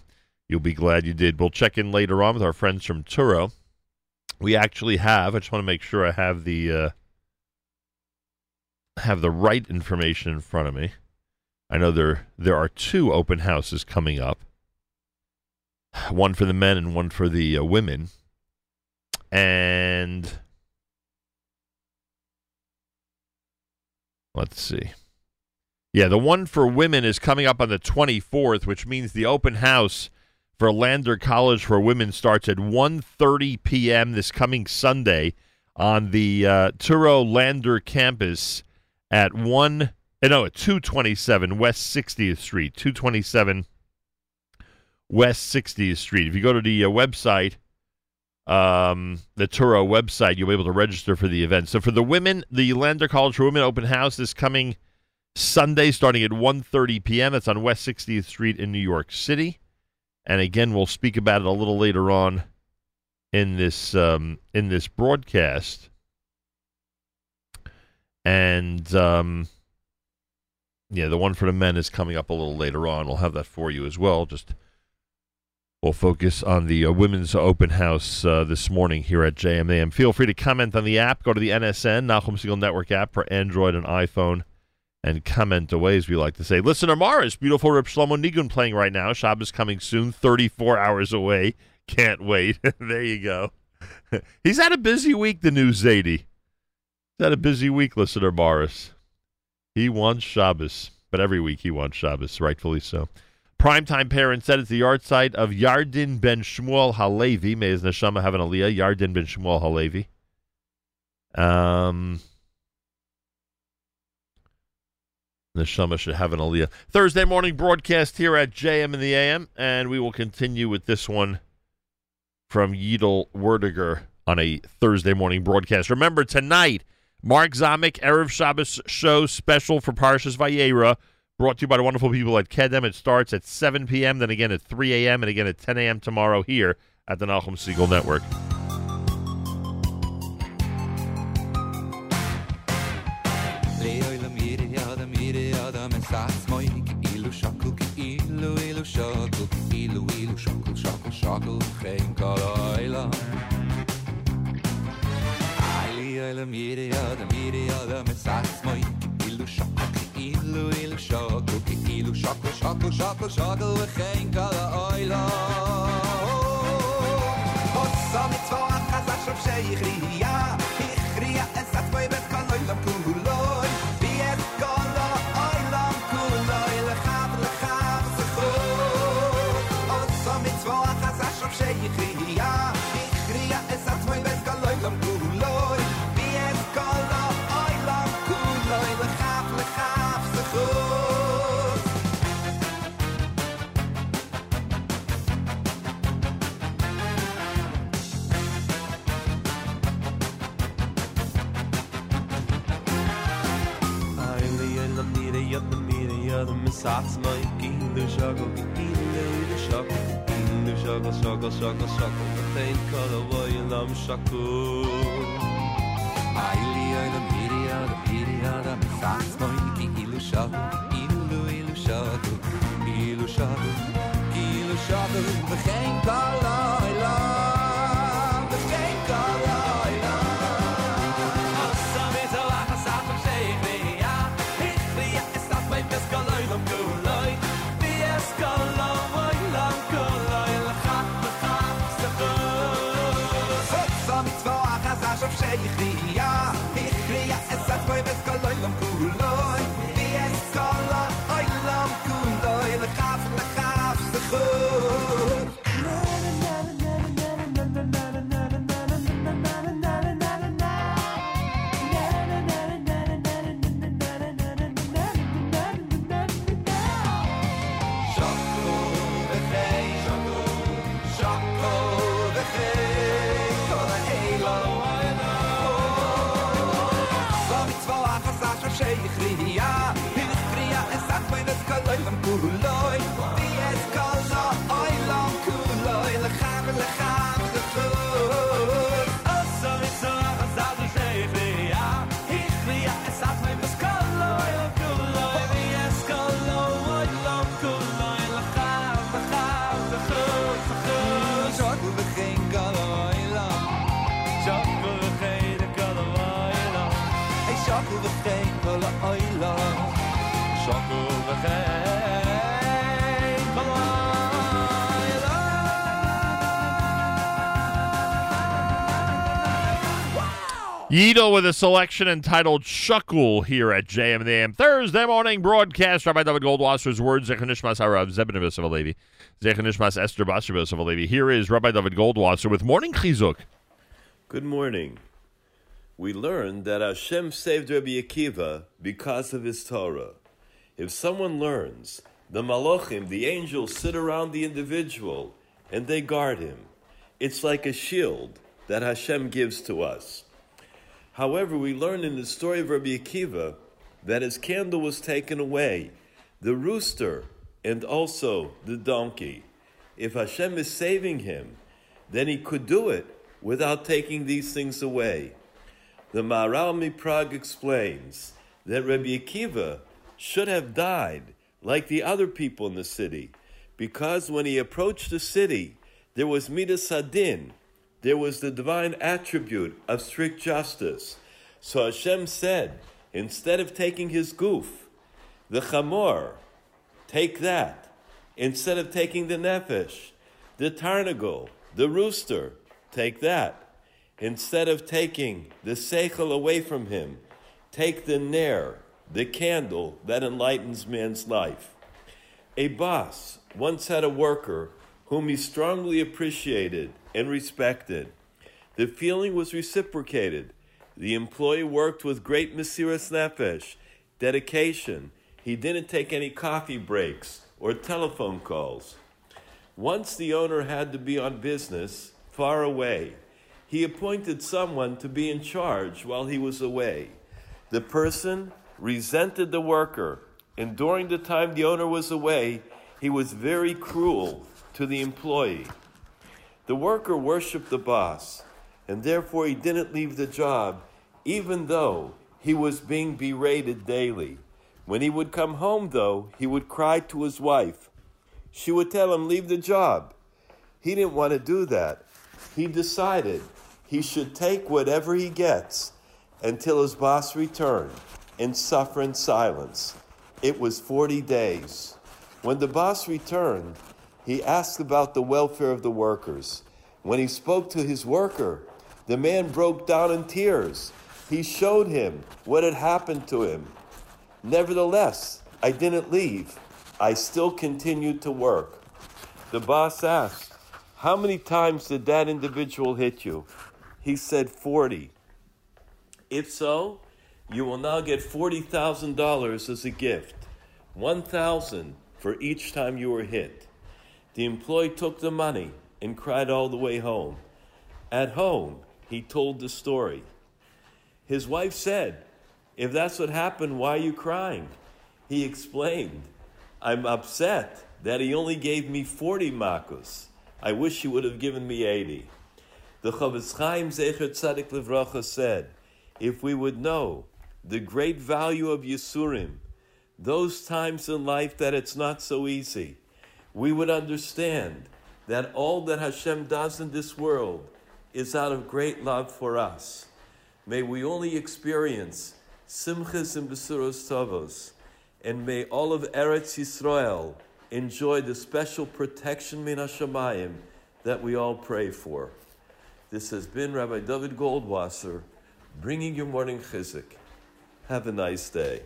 You'll be glad you did. We'll check in later on with our friends from Touro. We actually have, I just want to make sure I have the... Uh, have the right information in front of me. I know there there are two open houses coming up. One for the men and one for the uh, women. And let's see. Yeah, the one for women is coming up on the 24th, which means the open house for Lander College for Women starts at 1:30 p.m. this coming Sunday on the uh, Touro Lander campus at one uh, no at 227 West 60th Street 227 West 60th Street. If you go to the uh, website um, the Touro website you'll be able to register for the event. So for the women the Lander College for Women open house is coming Sunday starting at 1:30 p.m. that's on West 60th Street in New York City. And again we'll speak about it a little later on in this um, in this broadcast and um, yeah, the one for the men is coming up a little later on. We'll have that for you as well. Just we'll focus on the uh, women's open house uh, this morning here at JMAM. Feel free to comment on the app. Go to the NSN Nachum Segal Network app for Android and iPhone, and comment away, as we like to say. Listener Morris, beautiful Rip Shlomo Nigun playing right now. Shabbos coming soon, 34 hours away. Can't wait. [LAUGHS] there you go. [LAUGHS] He's had a busy week, the new Zadie. Had a busy week, listener Morris. He wants Shabbos, but every week he wants Shabbos, rightfully so. Primetime parent said it's the yahrzeit of Yardin ben Shmuel Halevi. May his neshama have an aliyah. Yardin ben Shmuel Halevi. Um, neshama should have an aliyah. Thursday morning broadcast here at JM in the AM, and we will continue with this one from Yidel Werdiger on a Thursday morning broadcast. Remember, tonight, Mark Zamek, Erev Shabbos show special for Parshas Vayera, brought to you by the wonderful people at Kedem. It starts at 7 p.m., then again at 3 a.m., and again at 10 a.m. tomorrow here at the Nachum Segal Network. mir jede ja dem jede ja dem sas moi ilu shoko ilu ilu shoko ilu shoko shoko shoko shoko we kein kala oila hot sam tsva khaza shob shei khri Satz mein Kinder Schogel Kinder Schogel Kinder Schogel Schogel Schogel Schogel Betein kol a voy lam shakul Aili oilem hiri adam hiri adam Satz mein Kinder Schogel Ilu ilu Schogel Ilu Schogel Ilu Schogel Betein kol a Shackle Yidel with a selection entitled Shuckle here at JM the AM Thursday morning broadcast. Rabbi David Goldwasser's words, Zechanishmas Harav Zebinavos of Alevi, Zechanishmas Esther Bashavos of Alevi. Here is Rabbi David Goldwasser with Morning Chizuk. Good morning. We learned that Hashem saved Rabbi Akiva because of his Torah. If someone learns, the Malachim, the angels, sit around the individual and they guard him. It's like a shield that Hashem gives to us. However, we learn in the story of Rabbi Akiva that his candle was taken away, the rooster, and also the donkey. If Hashem is saving him, then he could do it without taking these things away. The Maharal Prague explains that Rabbi Akiva should have died like the other people in the city, because when he approached the city, there was Midas Hadin, there was the divine attribute of strict justice. So Hashem said, instead of taking his goof, the chamor, take that. Instead of taking the nefesh, the tarnagol, the rooster, take that. Instead of taking the seichel away from him, take the ner, the candle that enlightens man's life. A boss once had a worker whom he strongly appreciated and respected. The feeling was reciprocated. The employee worked with great Mesiras Nefesh, dedication. He didn't take any coffee breaks or telephone calls. Once the owner had to be on business far away. He appointed someone to be in charge while he was away. The person resented the worker, and during the time the owner was away, he was very cruel to the employee. The worker worshiped the boss, and therefore he didn't leave the job, even though he was being berated daily. When he would come home, though, he would cry to his wife. She would tell him, Leave the job. He didn't want to do that. He decided he should take whatever he gets until his boss returned and suffer in silence. It was 40 days. When the boss returned, he asked about the welfare of the workers. When he spoke to his worker, the man broke down in tears. He showed him what had happened to him. Nevertheless, I didn't leave. I still continued to work. The boss asked, How many times did that individual hit you? He said 40. If so, you will now get $40,000 as a gift. 1000 for each time you were hit. The employee took the money and cried all the way home. At home, he told the story. His wife said, If that's what happened, why are you crying? He explained, I'm upset that he only gave me 40 makus. I wish he would have given me 80. The Chofetz Chaim Zecher Tzadik Livracha said, if we would know the great value of Yisurim, those times in life that it's not so easy, we would understand that all that Hashem does in this world is out of great love for us. May we only experience simchas and besuros tovos, and may all of Eretz Yisrael enjoy the special protection min Hashemayim that we all pray for. This has been Rabbi David Goldwasser bringing your morning chizuk. Have a nice day.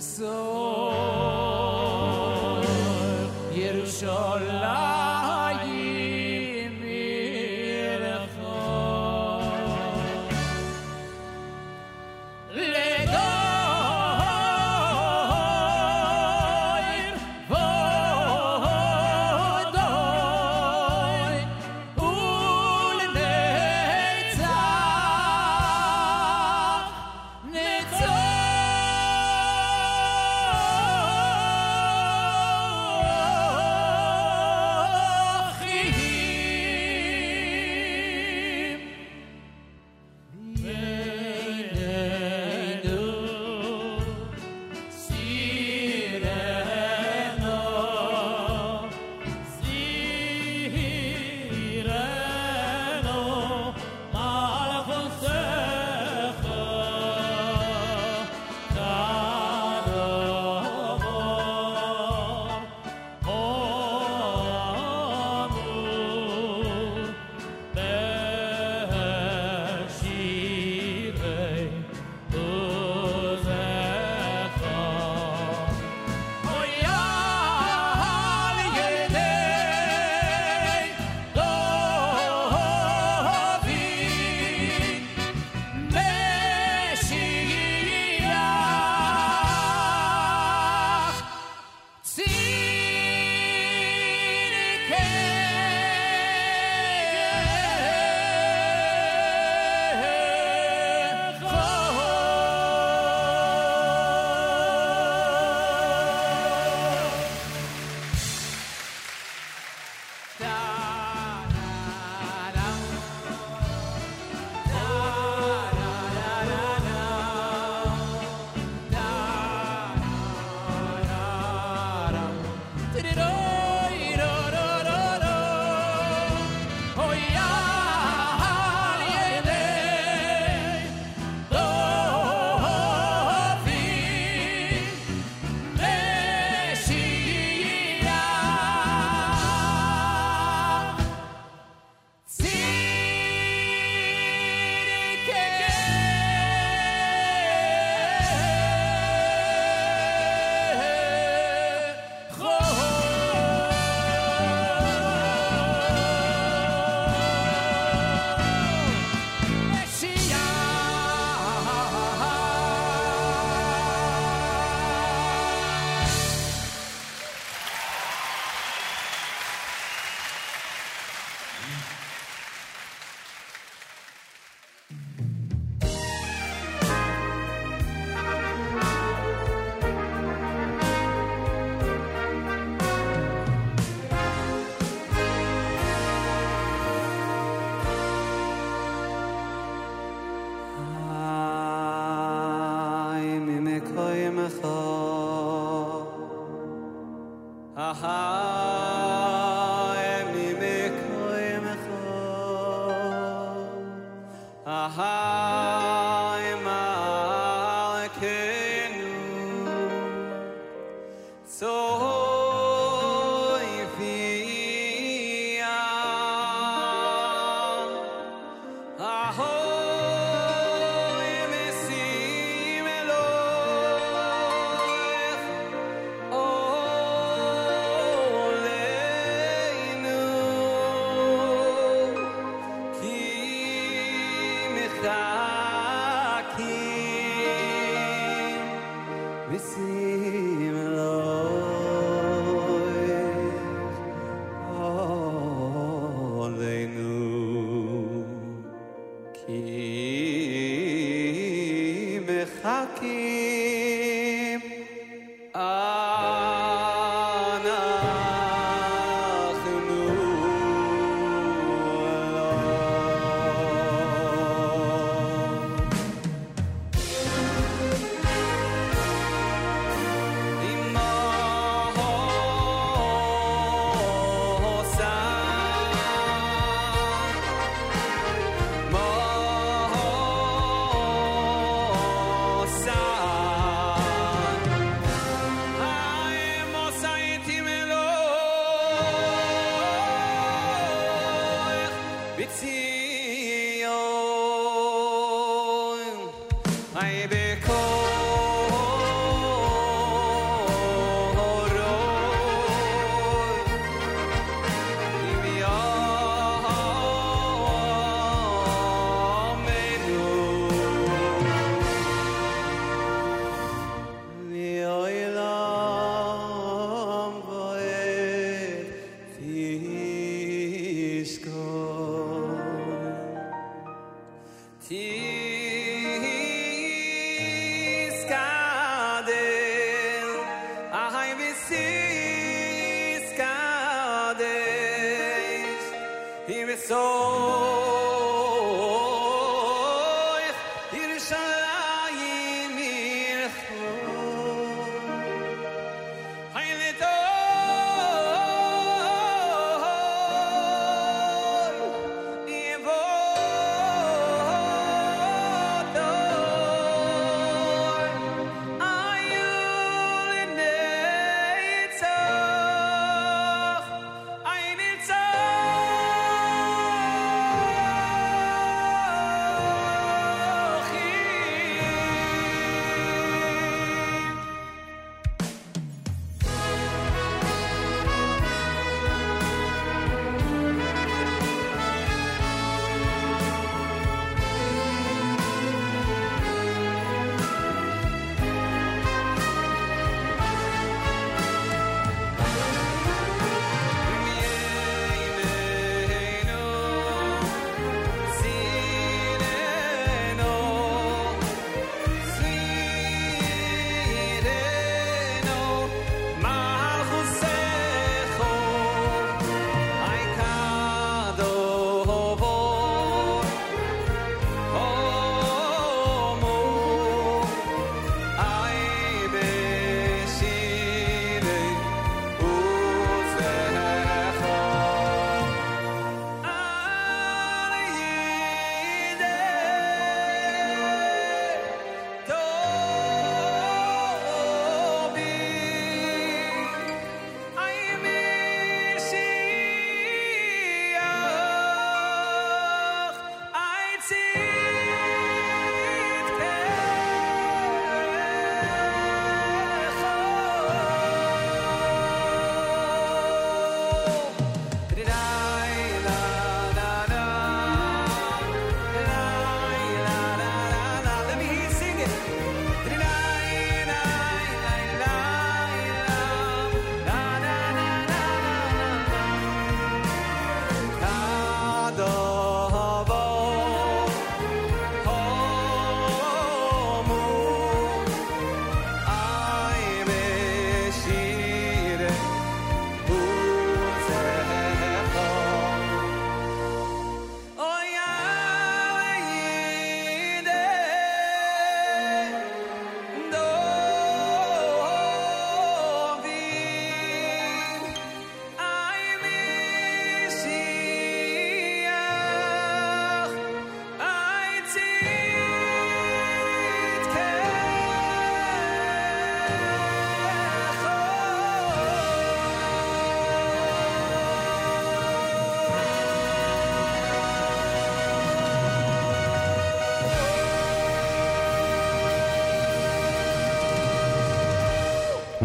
this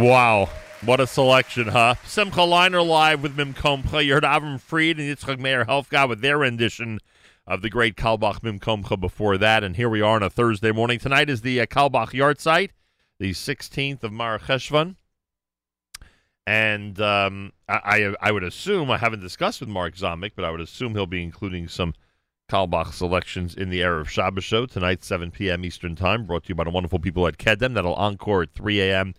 Wow. What a selection, huh? Simcha Leiner live with Mim Komcha. You heard Avram Fried and Yitzchak Meir Helfgott with their rendition of the great Carlebach Mim Komcha before that. And here we are on a Thursday morning. Tonight is the uh, Carlebach Yard Site, the 16th of Mar Cheshvan. And um, I, I, I would assume, I haven't discussed with Mark Zomick, but I would assume he'll be including some Carlebach selections in the Erev Shabbos show tonight, 7 p.m. Eastern Time, brought to you by the wonderful people at Kedem. That'll encore at 3 a.m.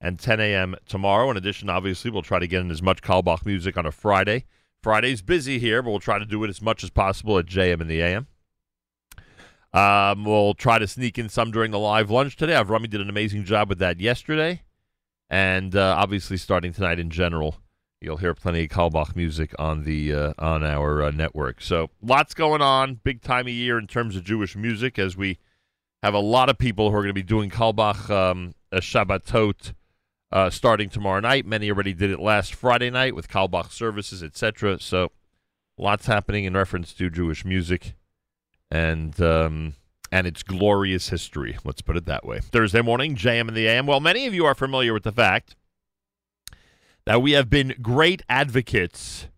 and 10 a.m. tomorrow. In addition, obviously, we'll try to get in as much Carlebach music on a Friday. Friday's busy here, but we'll try to do it as much as possible at JM in the AM. Um, we'll try to sneak in some during the live lunch today. Avrami did an amazing job with that yesterday. And uh, obviously, starting tonight in general, you'll hear plenty of Carlebach music on the uh, on our uh, network. So lots going on, big time of year in terms of Jewish music, as we have a lot of people who are going to be doing Carlebach um, Shabbatot uh, starting tomorrow night. Many already did it last Friday night with Carlebach services, etc. So lots happening in reference to Jewish music and um, and its glorious history. Let's put it that way. Thursday morning, JM in the AM. Well, many of you are familiar with the fact that we have been great advocates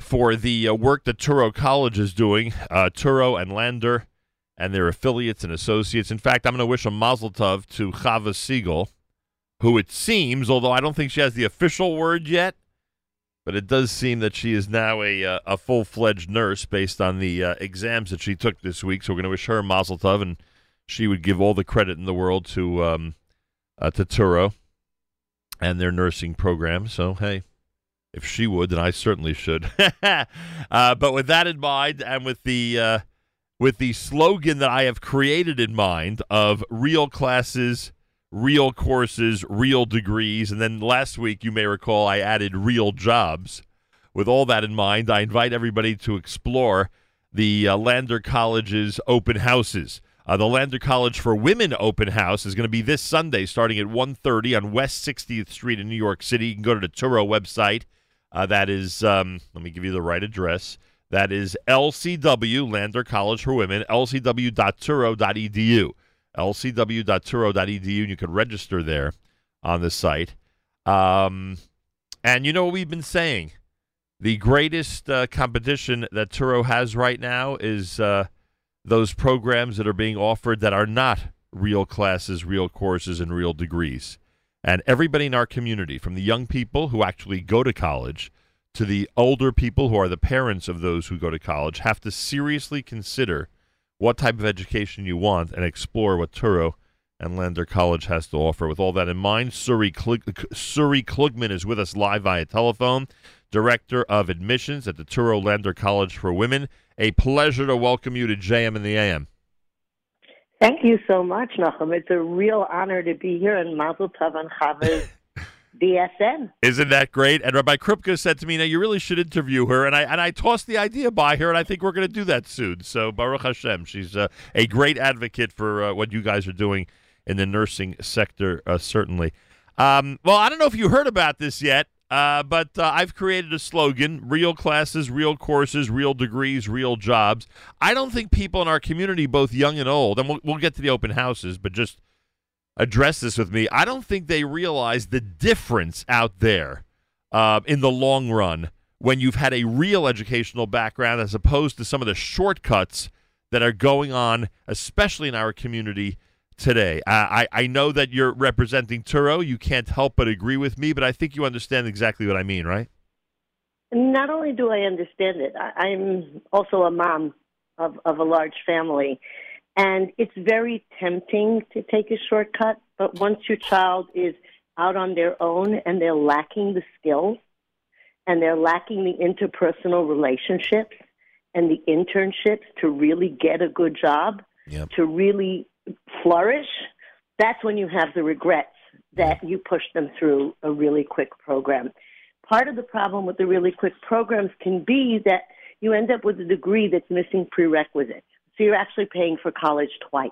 for the uh, work that Touro College is doing, uh, Touro and Lander and their affiliates and associates. In fact, I'm going to wish a mazel tov to Chava Siegel, who it seems, although I don't think she has the official word yet, but it does seem that she is now a, uh, a full fledged nurse based on the uh, exams that she took this week. So we're going to wish her mazel tov, and she would give all the credit in the world to um, uh, to Touro and their nursing program. So hey, if she would, then I certainly should. [LAUGHS] uh, but with that in mind, and with the uh, with the slogan that I have created in mind of real classes, real courses, real degrees, and then last week you may recall I added real jobs. With all that in mind, I invite everybody to explore the uh, Lander College's open houses. Uh, the Lander College for Women open house is going to be this Sunday starting at 1.30 on West 60th Street in New York City. You can go to the Touro website. Uh, that is, um, let me give you the right address. That is LCW, Lander College for Women, lcw.touro.edu. lcw.touro.edu. And you can register there on the site. Um, and you know what we've been saying? The greatest uh, competition that Touro has right now is uh, those programs that are being offered that are not real classes, real courses, and real degrees. And everybody in our community, from the young people who actually go to college to the older people who are the parents of those who go to college, have to seriously consider what type of education you want and explore what Touro and Lander College has to offer. With all that in mind, Suri, Suri Klugmann is with us live via telephone, Director of Admissions at the Touro Lander College for Women. A pleasure to welcome you to JM in the AM. Thank you so much, Nachum. It's a real honor to be here in Mazel Tov on Chava's BSN. Isn't that great? And Rabbi Krupka said to me, "Now you really should interview her." And I and I tossed the idea by her, and I think we're going to do that soon. So Baruch Hashem, she's uh, a great advocate for uh, what you guys are doing in the nursing sector, uh, certainly. Um, well, I don't know if you heard about this yet, uh, but uh, I've created a slogan: real classes, real courses, real degrees, real jobs. I don't think people in our community, both young and old, and we'll, we'll get to the open houses, but just address this with me. I don't think they realize the difference out there uh, in the long run when you've had a real educational background as opposed to some of the shortcuts that are going on, especially in our community today. I, I know that you're representing Touro. You can't help but agree with me, but I think you understand exactly what I mean, right? Not only do I understand it, I, I'm also a mom of, of a large family. And it's very tempting to take a shortcut, but once your child is out on their own and they're lacking the skills and they're lacking the interpersonal relationships and the internships to really get a good job, Yep. to really flourish, that's when you have the regrets that you push them through a really quick program. Part of the problem with the really quick programs can be that you end up with a degree that's missing prerequisites. So you're actually paying for college twice.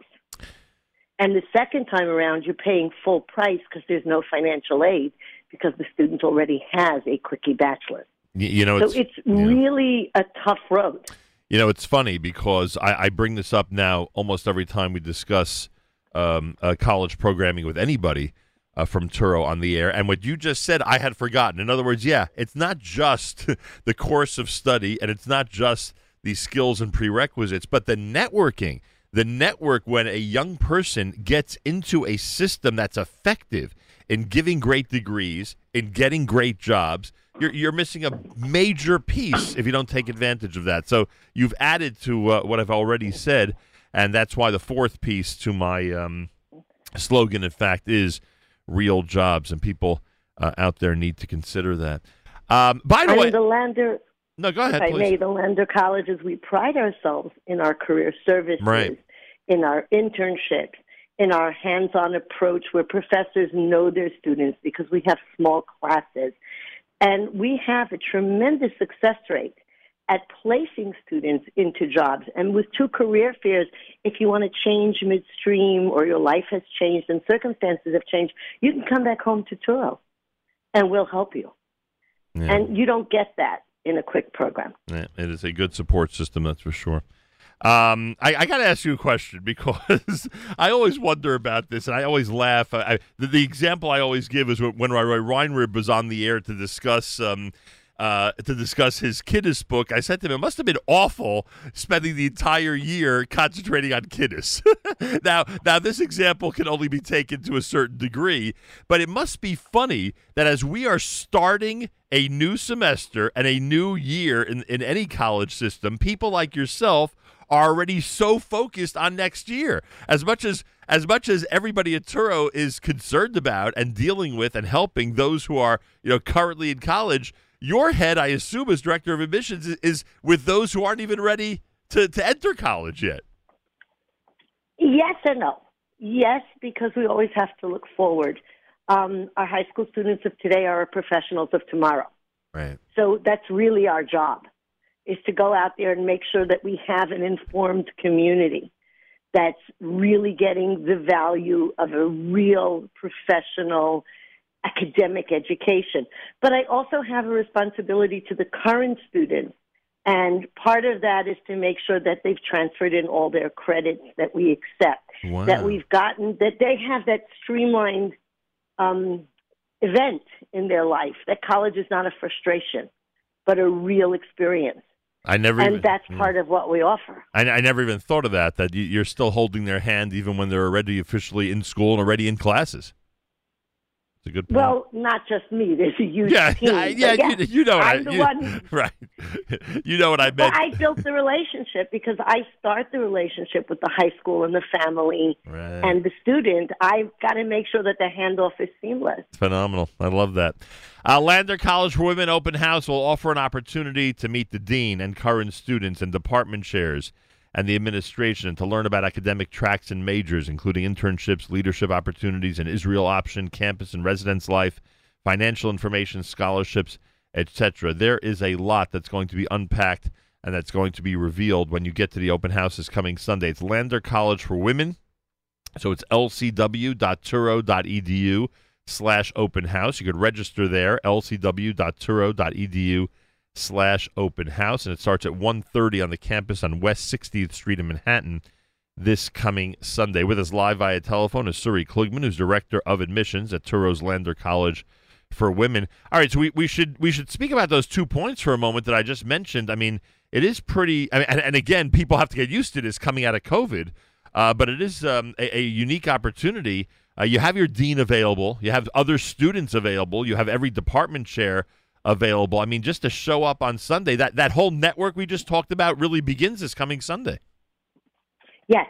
And the second time around, you're paying full price because there's no financial aid because the student already has a quickie bachelor's. You know, so it's, it's really a tough road. You know, it's funny because I, I bring this up now almost every time we discuss um, uh, college programming with anybody. uh, from Touro on the air. And what you just said, I had forgotten. In other words, yeah, it's not just [LAUGHS] the course of study and it's not just the skills and prerequisites, but the networking. The network, when a young person gets into a system that's effective in giving great degrees, in getting great jobs, you're, you're missing a major piece if you don't take advantage of that. So you've added to uh, what I've already said, and that's why the fourth piece to my um, slogan, in fact, is real jobs, and people uh, out there need to consider that. Um, by the and way, the Lander, no, go ahead, if I please. may, the Lander colleges, we pride ourselves in our career services, Right. in our internships, in our hands-on approach where professors know their students because we have small classes. And we have a tremendous success rate at placing students into jobs. And with two career fairs, if you want to change midstream or your life has changed and circumstances have changed, you can come back home to Touro and we'll help you. Yeah. And you don't get that in a quick program. It is a good support system, that's for sure. Um, I, I got to ask you a question [LAUGHS] because I always wonder about this, and I always laugh. I, I, the, the example I always give is when, when Roy Reinrib was on the air to discuss um, uh, to discuss his Kiddush book. I said to him, "It must have been awful spending the entire year concentrating on Kiddush." [LAUGHS] now, now this example can only be taken to a certain degree, but it must be funny that as we are starting a new semester and a new year in, in any college system, people like yourself are already so focused on next year. As much as as much as everybody at Touro is concerned about and dealing with and helping those who are you know currently in college, your head, I assume, as director of admissions, is, is with those who aren't even ready to, to enter college yet. Yes and no. Yes, because we always have to look forward. Um, our high school students of today are professionals of tomorrow. Right. So that's really our job, is to go out there and make sure that we have an informed community that's really getting the value of a real professional academic education. But I also have a responsibility to the current students. And part of that is to make sure that they've transferred in all their credits that we accept, Wow. that we've gotten, that they have that streamlined um, event in their life, that college is not a frustration, but a real experience. I never and even, that's yeah. part of what we offer. I, I never even thought of that. That you, you're still holding their hand even when they're already officially in school and already in classes. It's a good point. Well, not just me. There's a huge yeah, team. I- but yeah, you, you know what I'm I the you- one. [LAUGHS] right. you know what I meant. I built the relationship because I start the relationship with the high school and the family Right. and the student. I've got to make sure that the handoff is seamless. Phenomenal. I love that. Uh, Lander College for Women Open House will offer an opportunity to meet the dean and current students and department chairs and the administration to learn about academic tracks and majors, including internships, leadership opportunities, and Israel option, campus and residence life, financial information, scholarships, etc. There is a lot that's going to be unpacked and that's going to be revealed when you get to the open houses coming Sunday. It's Lander College for Women. So it's lcw.touro.edu slash open house. You could register there, lcw.touro.edu slash open house. And it starts at 1.30 on the campus on West 60th Street in Manhattan this coming Sunday. With us live via telephone is Suri Klugmann, who's Director of Admissions at Touro's Lander College for Women. All right, so we, we should we should speak about those two points for a moment that I just mentioned. I mean, it is pretty, I mean, and, and again, people have to get used to this coming out of COVID, uh, but it is um, a, a unique opportunity. Uh, you have your dean available, you have other students available, you have every department chair available. I mean, just to show up on Sunday, that, that whole network we just talked about really begins this coming Sunday. Yes,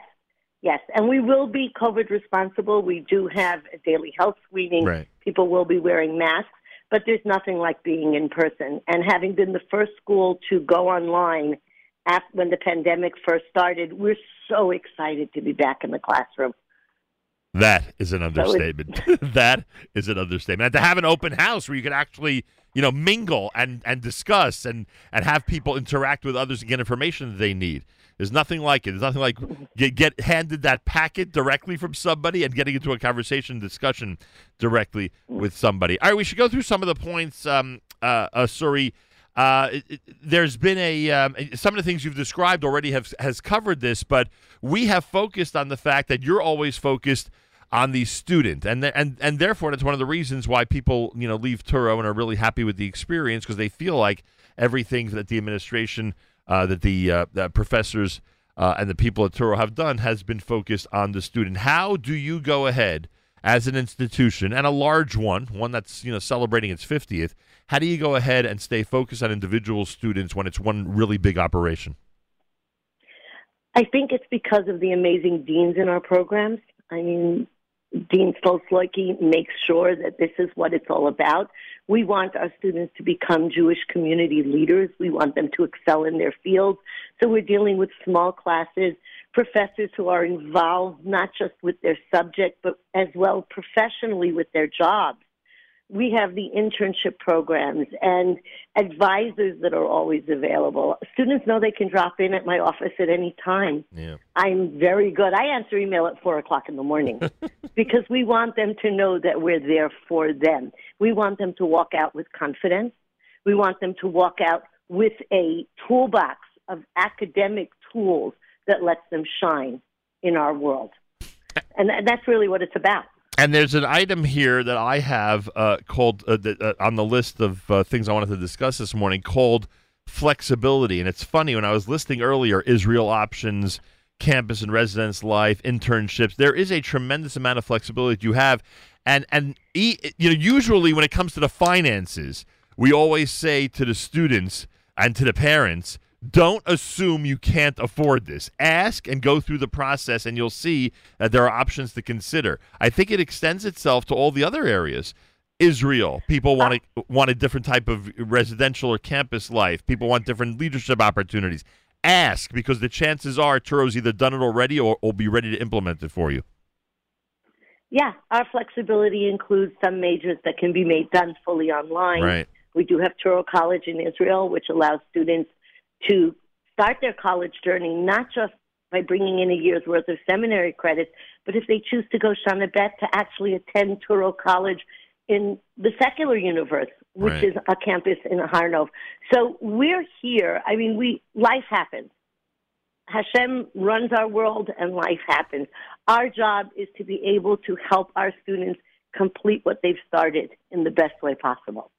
yes. And we will be COVID responsible. We do have a daily health screening. Right. People will be wearing masks, but there's nothing like being in person. And having been the first school to go online after, when the pandemic first started, we're so excited to be back in the classroom. That is an understatement. [LAUGHS] that is an understatement. And to have an open house where you can actually, you know, mingle and, and discuss and, and have people interact with others and get information that they need. There's nothing like it. There's nothing like get, get handed that packet directly from somebody and getting into a conversation discussion directly with somebody. All right, we should go through some of the points, um, uh, uh. Uh, there's been a um, some of the things you've described already have has covered this, but we have focused on the fact that you're always focused on the student, and th- and and therefore that's one of the reasons why people you know leave Touro and are really happy with the experience because they feel like everything that the administration, uh, that the, uh, the professors uh, and the people at Touro have done has been focused on the student. How do you go ahead as an institution and a large one, one that's you know celebrating its fiftieth? How do you go ahead and stay focused on individual students when it's one really big operation? I think it's because of the amazing deans in our programs. I mean, Dean Stoltz-Loike makes sure that this is what it's all about. We want our students to become Jewish community leaders. We want them to excel in their fields. So we're dealing with small classes, professors who are involved not just with their subject, but as well professionally with their jobs we have the internship programs and advisors that are always available. Students know they can drop in at my office at any time. Yeah. I'm very good. I answer email at four o'clock in the morning [LAUGHS] because we want them to know that we're there for them. We want them to walk out with confidence. We want them to walk out with a toolbox of academic tools that lets them shine in our world. And that's really what it's about. And there's an item here that I have uh, called uh, th- uh, on the list of uh, things I wanted to discuss this morning called flexibility. And it's funny when I was listing earlier Israel options, campus and residence life, internships. There is a tremendous amount of flexibility you have, and and you know usually when it comes to the finances, we always say to the students and to the parents don't assume you can't afford this. Ask and go through the process, and you'll see that there are options to consider. I think it extends itself to all the other areas. Israel, people want a, want a different type of residential or campus life. People want different leadership opportunities. Ask because the chances are Touro's either done it already or will be ready to implement it for you. Yeah, our flexibility includes some majors that can be made done fully online. Right. We do have Touro College in Israel, which allows students to start their college journey not just by bringing in a year's worth of seminary credits, but if they choose to go Shana Bet to actually attend Touro College in the secular universe, which Right. is a campus in Har Nof. So we're here. I mean, we life happens. Hashem runs our world and life happens. Our job is to be able to help our students complete what they've started in the best way possible.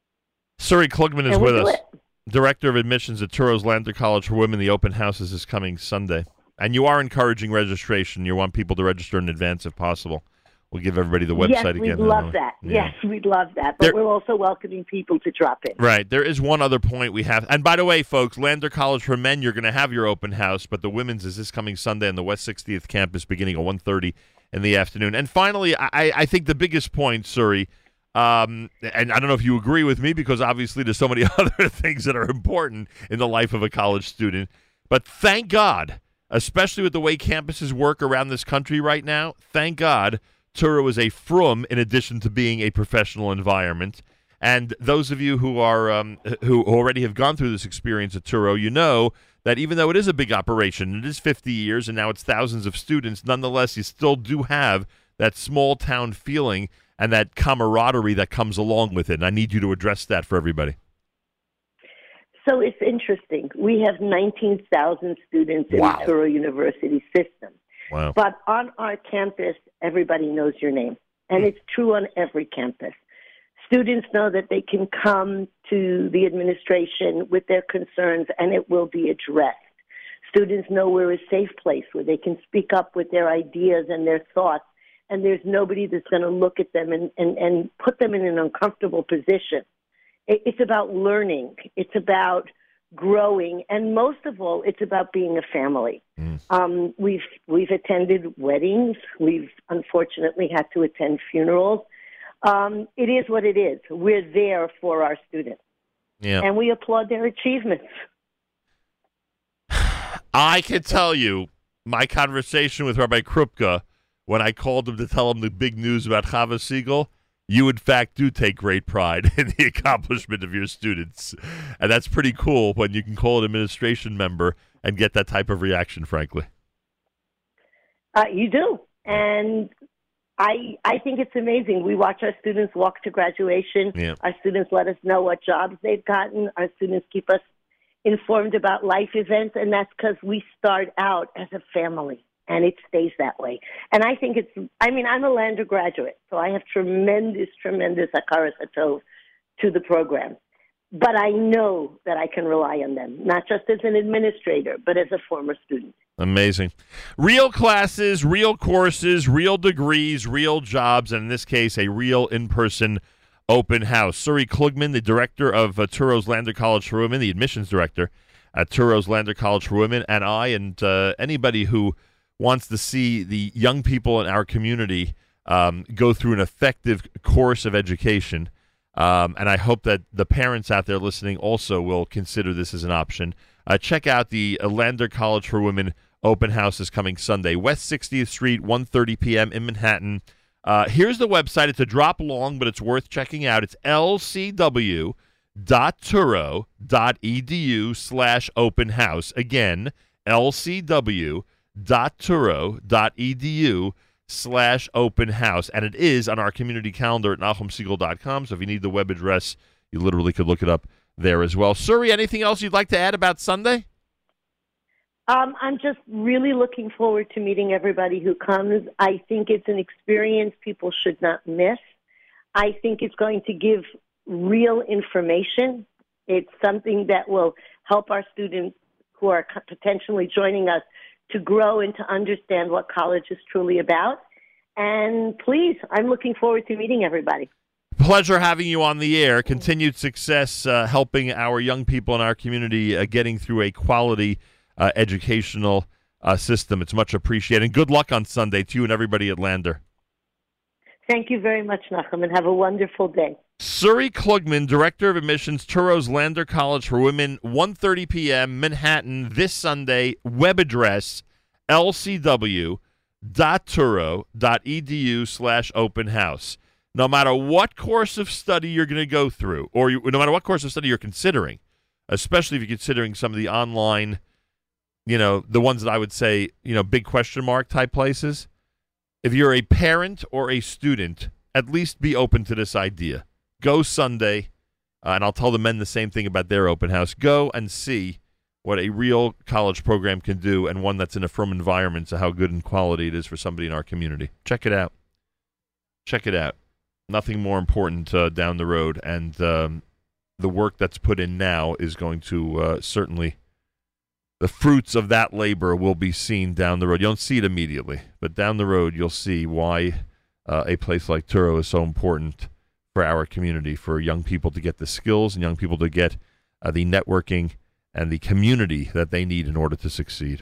Suri Klugmann is with us, it. Director of Admissions at Touro's Lander College for Women. The open house is this coming Sunday. And you are encouraging registration. You want people to register in advance if possible. We'll give everybody the website yes, again. we'd then, love that. yeah. Yes, we'd love that. But There- we're also welcoming people to drop in. Right. There is one other point we have. And by the way, folks, Lander College for Men, you're going to have your open house, but the women's is this coming Sunday on the West 60th campus beginning at 1.30 in the afternoon. And finally, I, I think the biggest point, Suri, um, and I don't know if you agree with me because obviously there's so many [LAUGHS] other things that are important in the life of a college student. But thank God, especially with the way campuses work around this country right now, thank God Touro is a frum in addition to being a professional environment. And those of you who are um, who already have gone through this experience at Touro, you know that even though it is a big operation, it is 50 years and now it's thousands of students, nonetheless, you still do have that small town feeling and that camaraderie that comes along with it. And I need you to address that for everybody. So it's interesting. We have 19,000 students in Wow. the Touro University system. Wow. But on our campus, everybody knows your name. And hmm. it's true on every campus. Students know that they can come to the administration with their concerns and it will be addressed. Students know we're a safe place where they can speak up with their ideas and their thoughts, and there's nobody that's going to look at them and, and, and put them in an uncomfortable position. It, it's about learning, it's about growing, and most of all, it's about being a family. Um, we've we've attended weddings. We've unfortunately had to attend funerals. Um, it is what it is. We're there for our students, Yeah. and we applaud their achievements. [SIGHS] I can tell you my conversation with Rabbi Krupka when I called him to tell him the big news about Chava Siegel. You, in fact, do take great pride [LAUGHS] in the accomplishment of your students. And that's pretty cool when you can call an administration member and get that type of reaction, frankly. Uh, you do, and I I think it's amazing. We watch our students walk to graduation. Yeah. Our students let us know what jobs they've gotten. Our students keep us informed about life events, and that's because we start out as a family. And it stays that way. And I think it's, I mean, I'm a Lander graduate, so I have tremendous, tremendous hakaras hatov to the program. But I know that I can rely on them, not just as an administrator, but as a former student. Amazing. Real classes, real courses, real degrees, real jobs, and in this case, a real in person open house. Suri Klugmann, the director of uh, Touro's Lander College for Women, the admissions director at Touro's Lander College for Women, and I, and uh, anybody who wants to see the young people in our community um, go through an effective course of education. Um, and I hope that the parents out there listening also will consider this as an option. Uh, check out the Lander College for Women open house is coming Sunday, West 60th Street, 1:30 p.m. in Manhattan. Uh, here's the website. It's a drop long, but it's worth checking out. It's lcw.touro.edu slash open house. Again, lcw.touro.edu slash open house. And it is on our community calendar at NachumSegal.com. So if you need the web address, you literally could look it up there as well. Suri, anything else you'd like to add about Sunday? Um, I'm just really looking forward to meeting everybody who comes. I think it's an experience people should not miss. I think it's going to give real information. It's something that will help our students who are potentially joining us to grow and to understand what college is truly about. And please, I'm looking forward to meeting everybody. Pleasure having you on the air. Continued success uh, helping our young people in our community uh, getting through a quality uh, educational uh, system. It's much appreciated. And good luck on Sunday to you and everybody at Lander. Thank you very much, Nachum, and have a wonderful day. Suri Klugmann, Director of Admissions, Touro's Lander College for Women, 1.30 p.m., Manhattan, this Sunday. Web address, lcw.touro.edu slash open house. No matter what course of study you're going to go through, or you, no matter what course of study you're considering, especially if you're considering some of the online, you know, the ones that I would say, you know, big question mark type places, if you're a parent or a student, at least be open to this idea. Go Sunday, uh, and I'll tell the men the same thing about their open house. Go and see what a real college program can do, and one that's in a firm environment, so how good and quality it is for somebody in our community. Check it out. Check it out. Nothing more important uh, down the road, and um, the work that's put in now is going to uh, certainly the fruits of that labor will be seen down the road. You don't see it immediately, but down the road you'll see why uh, a place like Touro is so important for our community, for young people to get the skills and young people to get uh, the networking and the community that they need in order to succeed.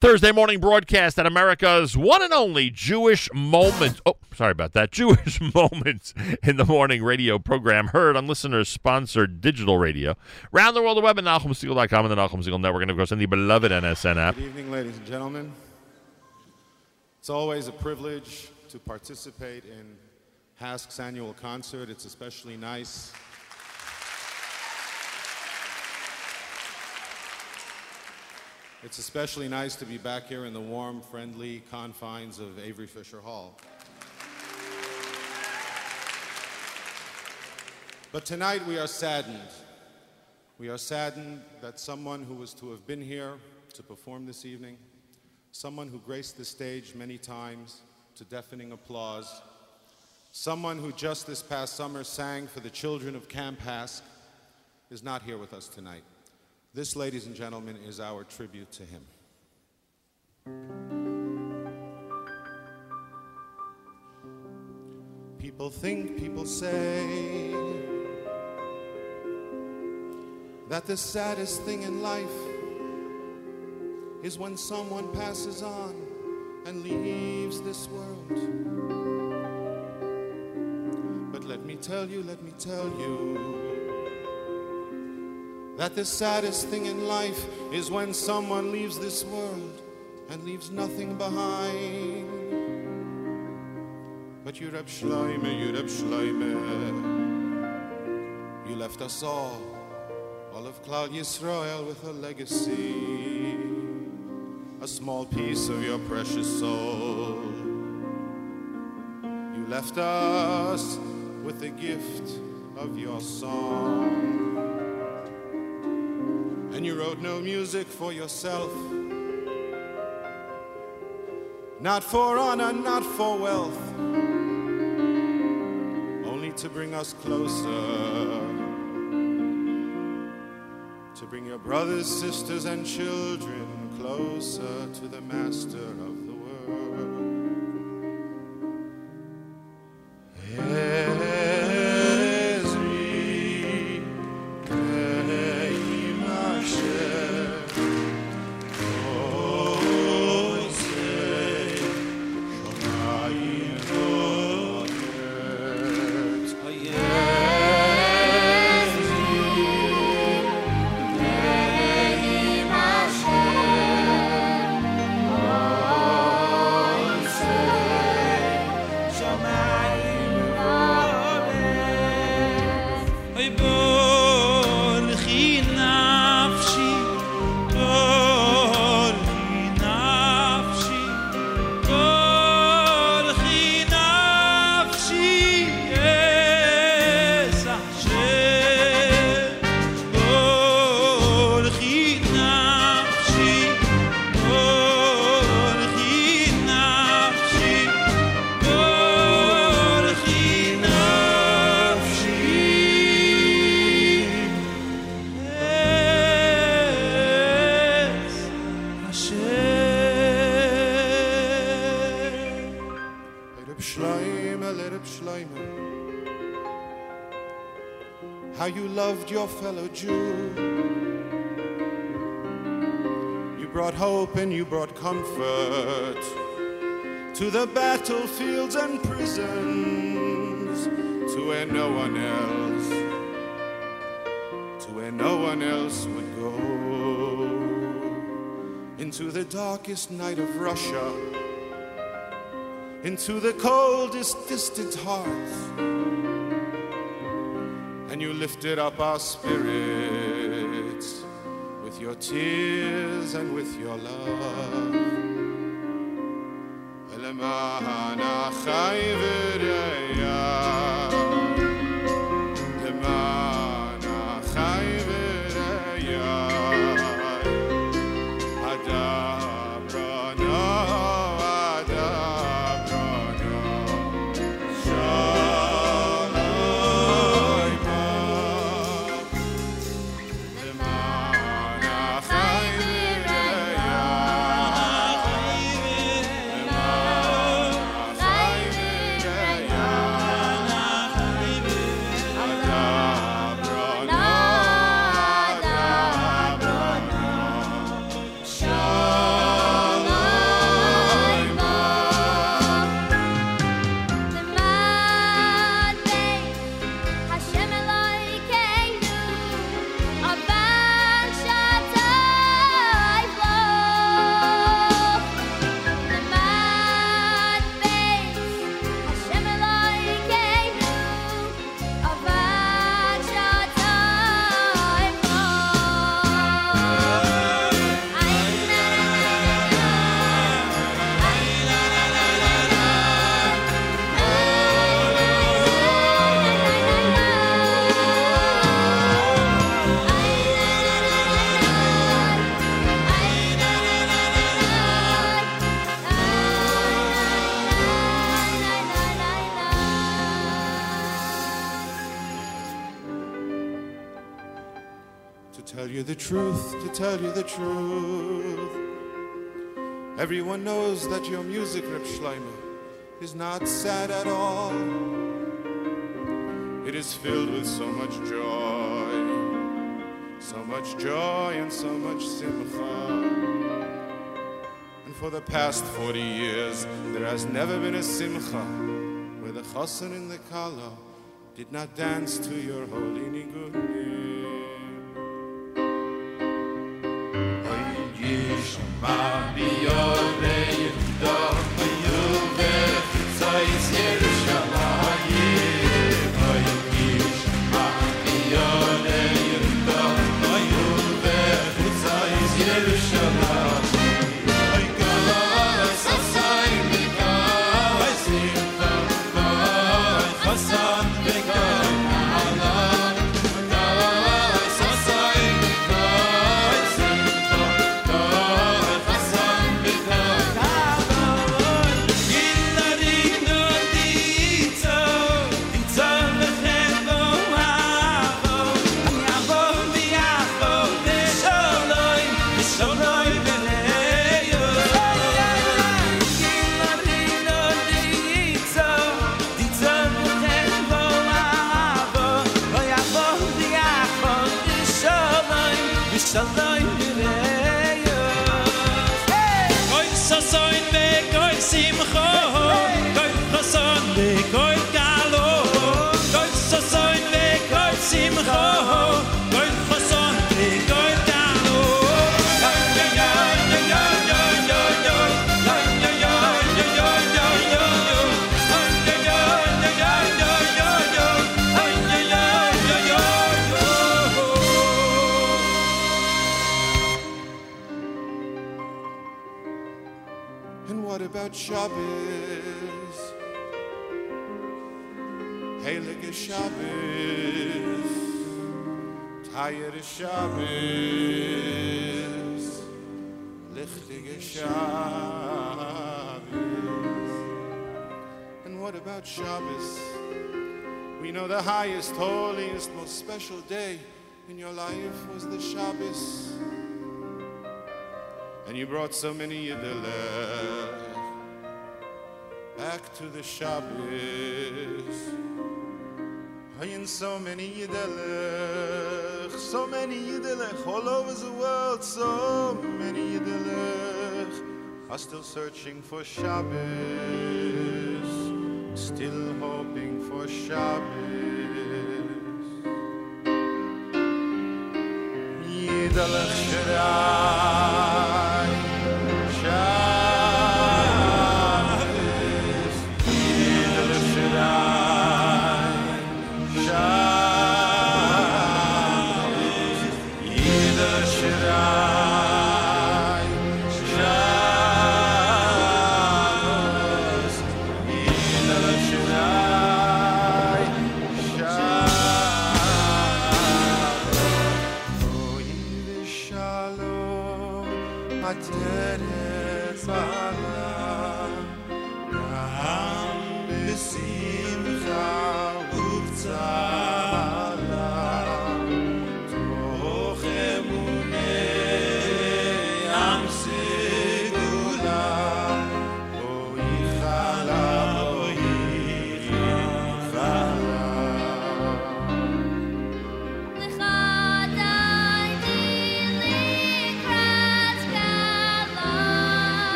Thursday morning broadcast at America's one and only Jewish Moment. Oh, sorry about that. [LAUGHS] Jewish Moments in the morning radio program heard on listeners sponsored digital radio. Round the world, the web at NachumSegal.com and the Nachum Segal Network, and of course, in the beloved NSN app. Good evening, ladies and gentlemen. It's always a privilege to participate in HASC's annual concert. It's especially nice. It's especially nice to be back here in the warm, friendly confines of Avery Fisher Hall. But tonight we are saddened. We are saddened that someone who was to have been here to perform this evening, someone who graced the stage many times to deafening applause, someone who just this past summer sang for the children of Camp HASC, is not here with us tonight. This, ladies and gentlemen, is our tribute to him. People think, people say that the saddest thing in life is when someone passes on and leaves this world. But let me tell you, let me tell you that the saddest thing in life is when someone leaves this world and leaves nothing behind. But you Reb Shloime, you Reb Shloime, you left us all, all of Klal Yisrael with a legacy, a small piece of your precious soul. You left us with the gift of your song. And you wrote no music for yourself. not for honor, not for wealth, only to bring us closer. To bring your brothers, sisters, and children closer to the master of one else, to where no one else would go. Into the darkest night of Russia into the coldest distant hearts. And you lifted up our spirits with your tears and with your love. Tell you the truth. Everyone knows that your music, Reb Shlomo, is not sad at all. It is filled with so much joy, so much joy and so much simcha. And for the past 40 years, there has never been a simcha where the chassan and the kala did not dance to your holy nigunim. Shabbos, Lichtige Shabbos. And what about Shabbos? We know the highest, holiest, most special day in your life was the Shabbos. And you brought so many Yiddelech back to the Shabbos. I in so many Yiddelech so many Yiddelech all over the world, so many Yiddelech are still searching for Shabbos, still hoping for Shabbos. Yiddelech Shabbos.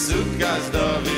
suit gazda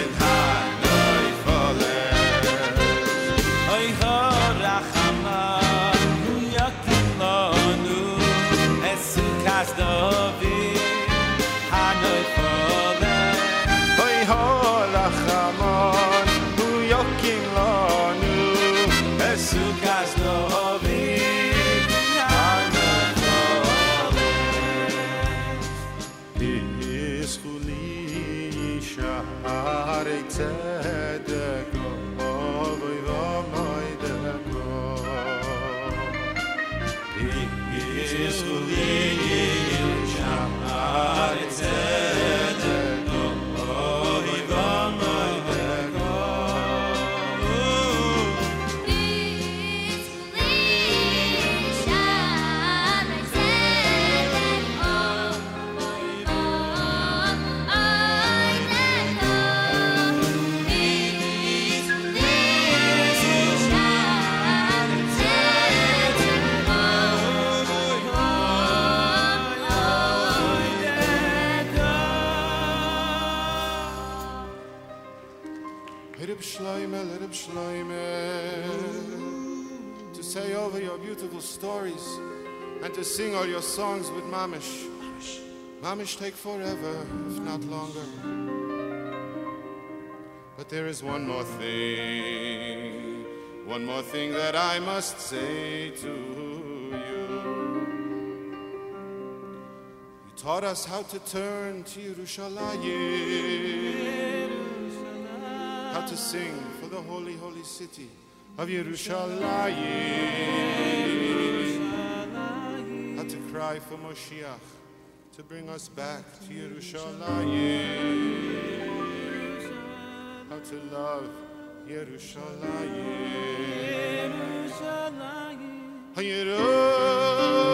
with Mamish. Mamish take forever, if not longer. But there is one more thing, one more thing that I must say to you. You taught us how to turn to Yerushalayim how to sing for the holy, holy city of Yerushalayim, cry for Moshiach to bring us back to Yerushalayim. How to love Yerushalayim. Yerushalayim.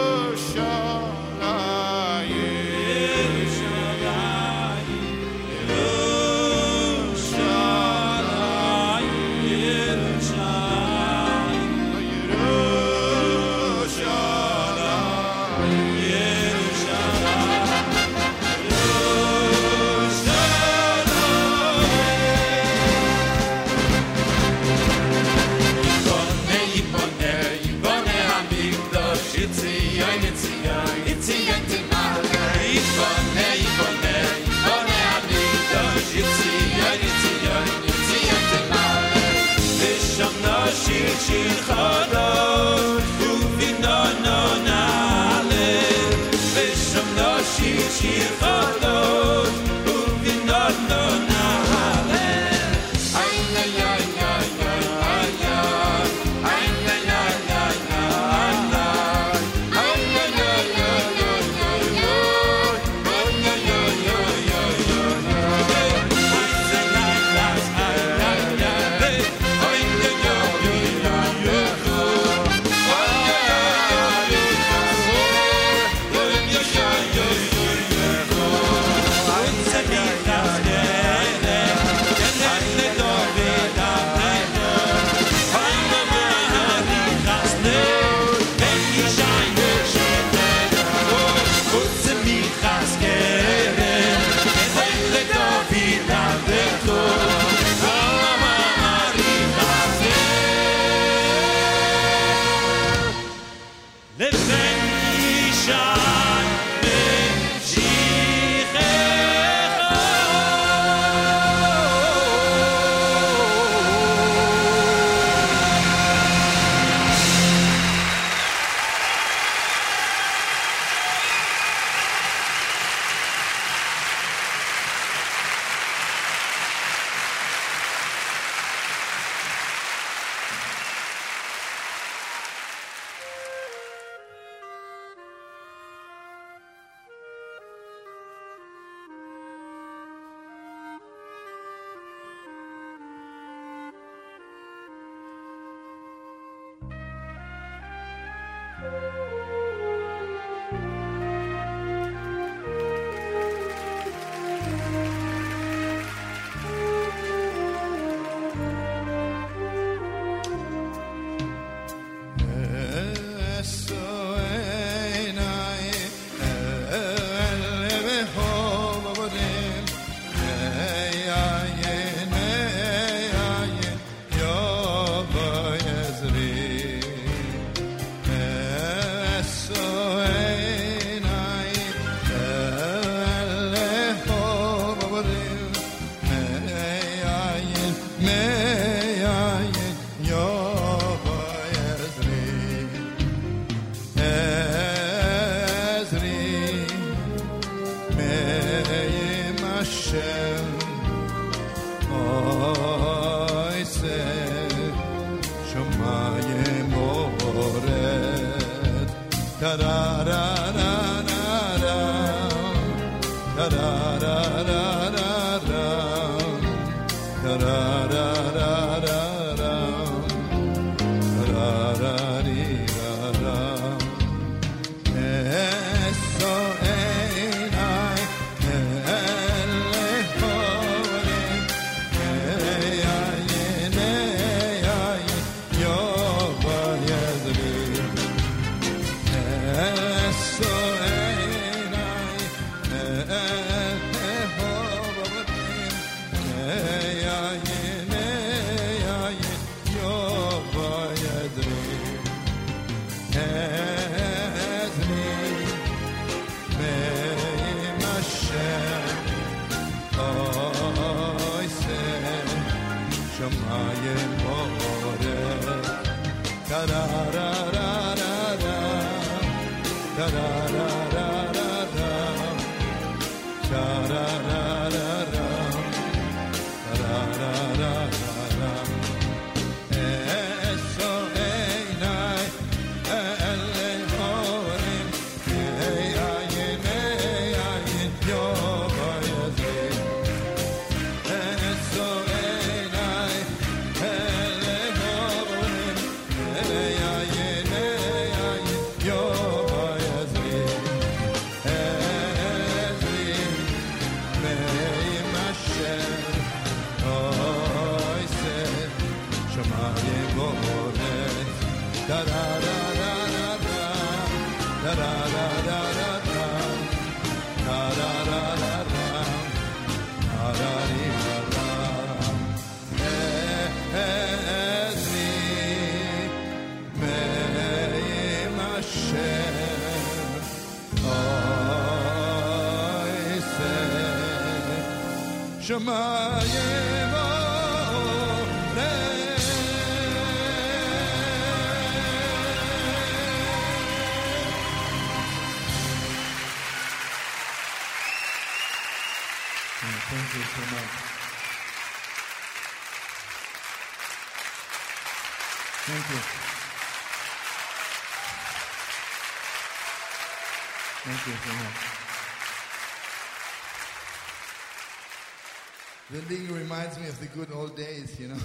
thing reminds me of the good old days, you know.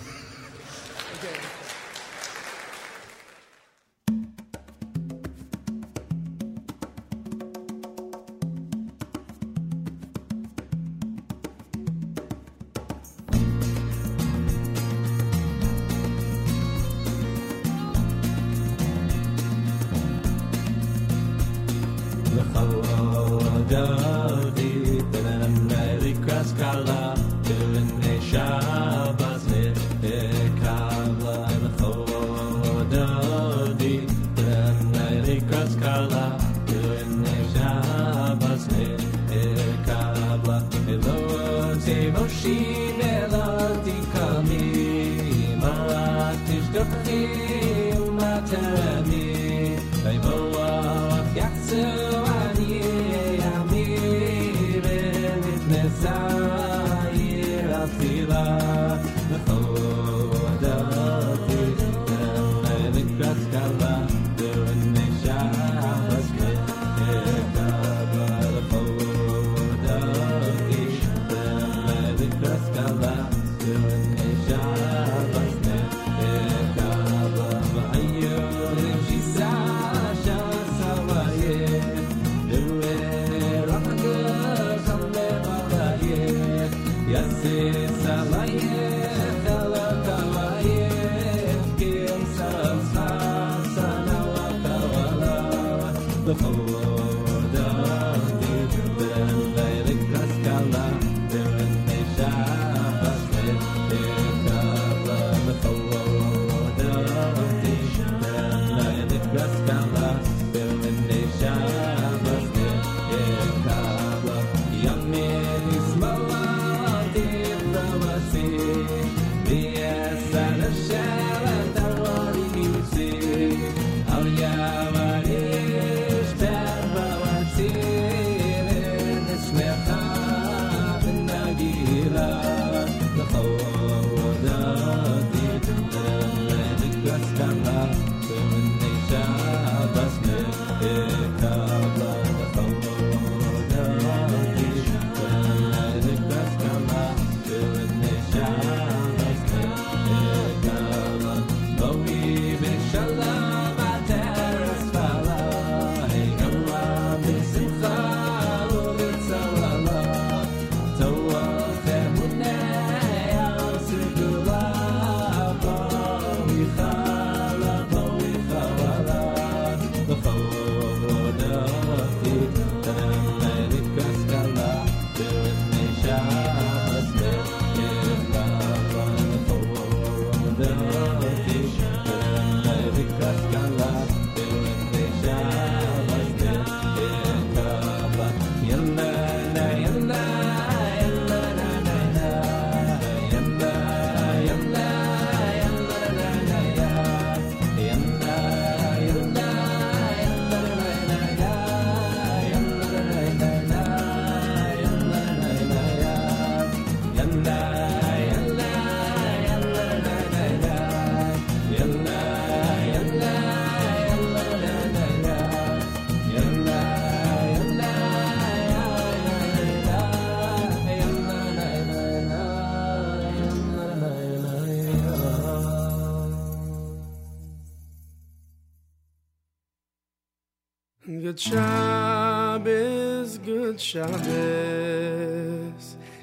Good Shabbos, good Shabbos,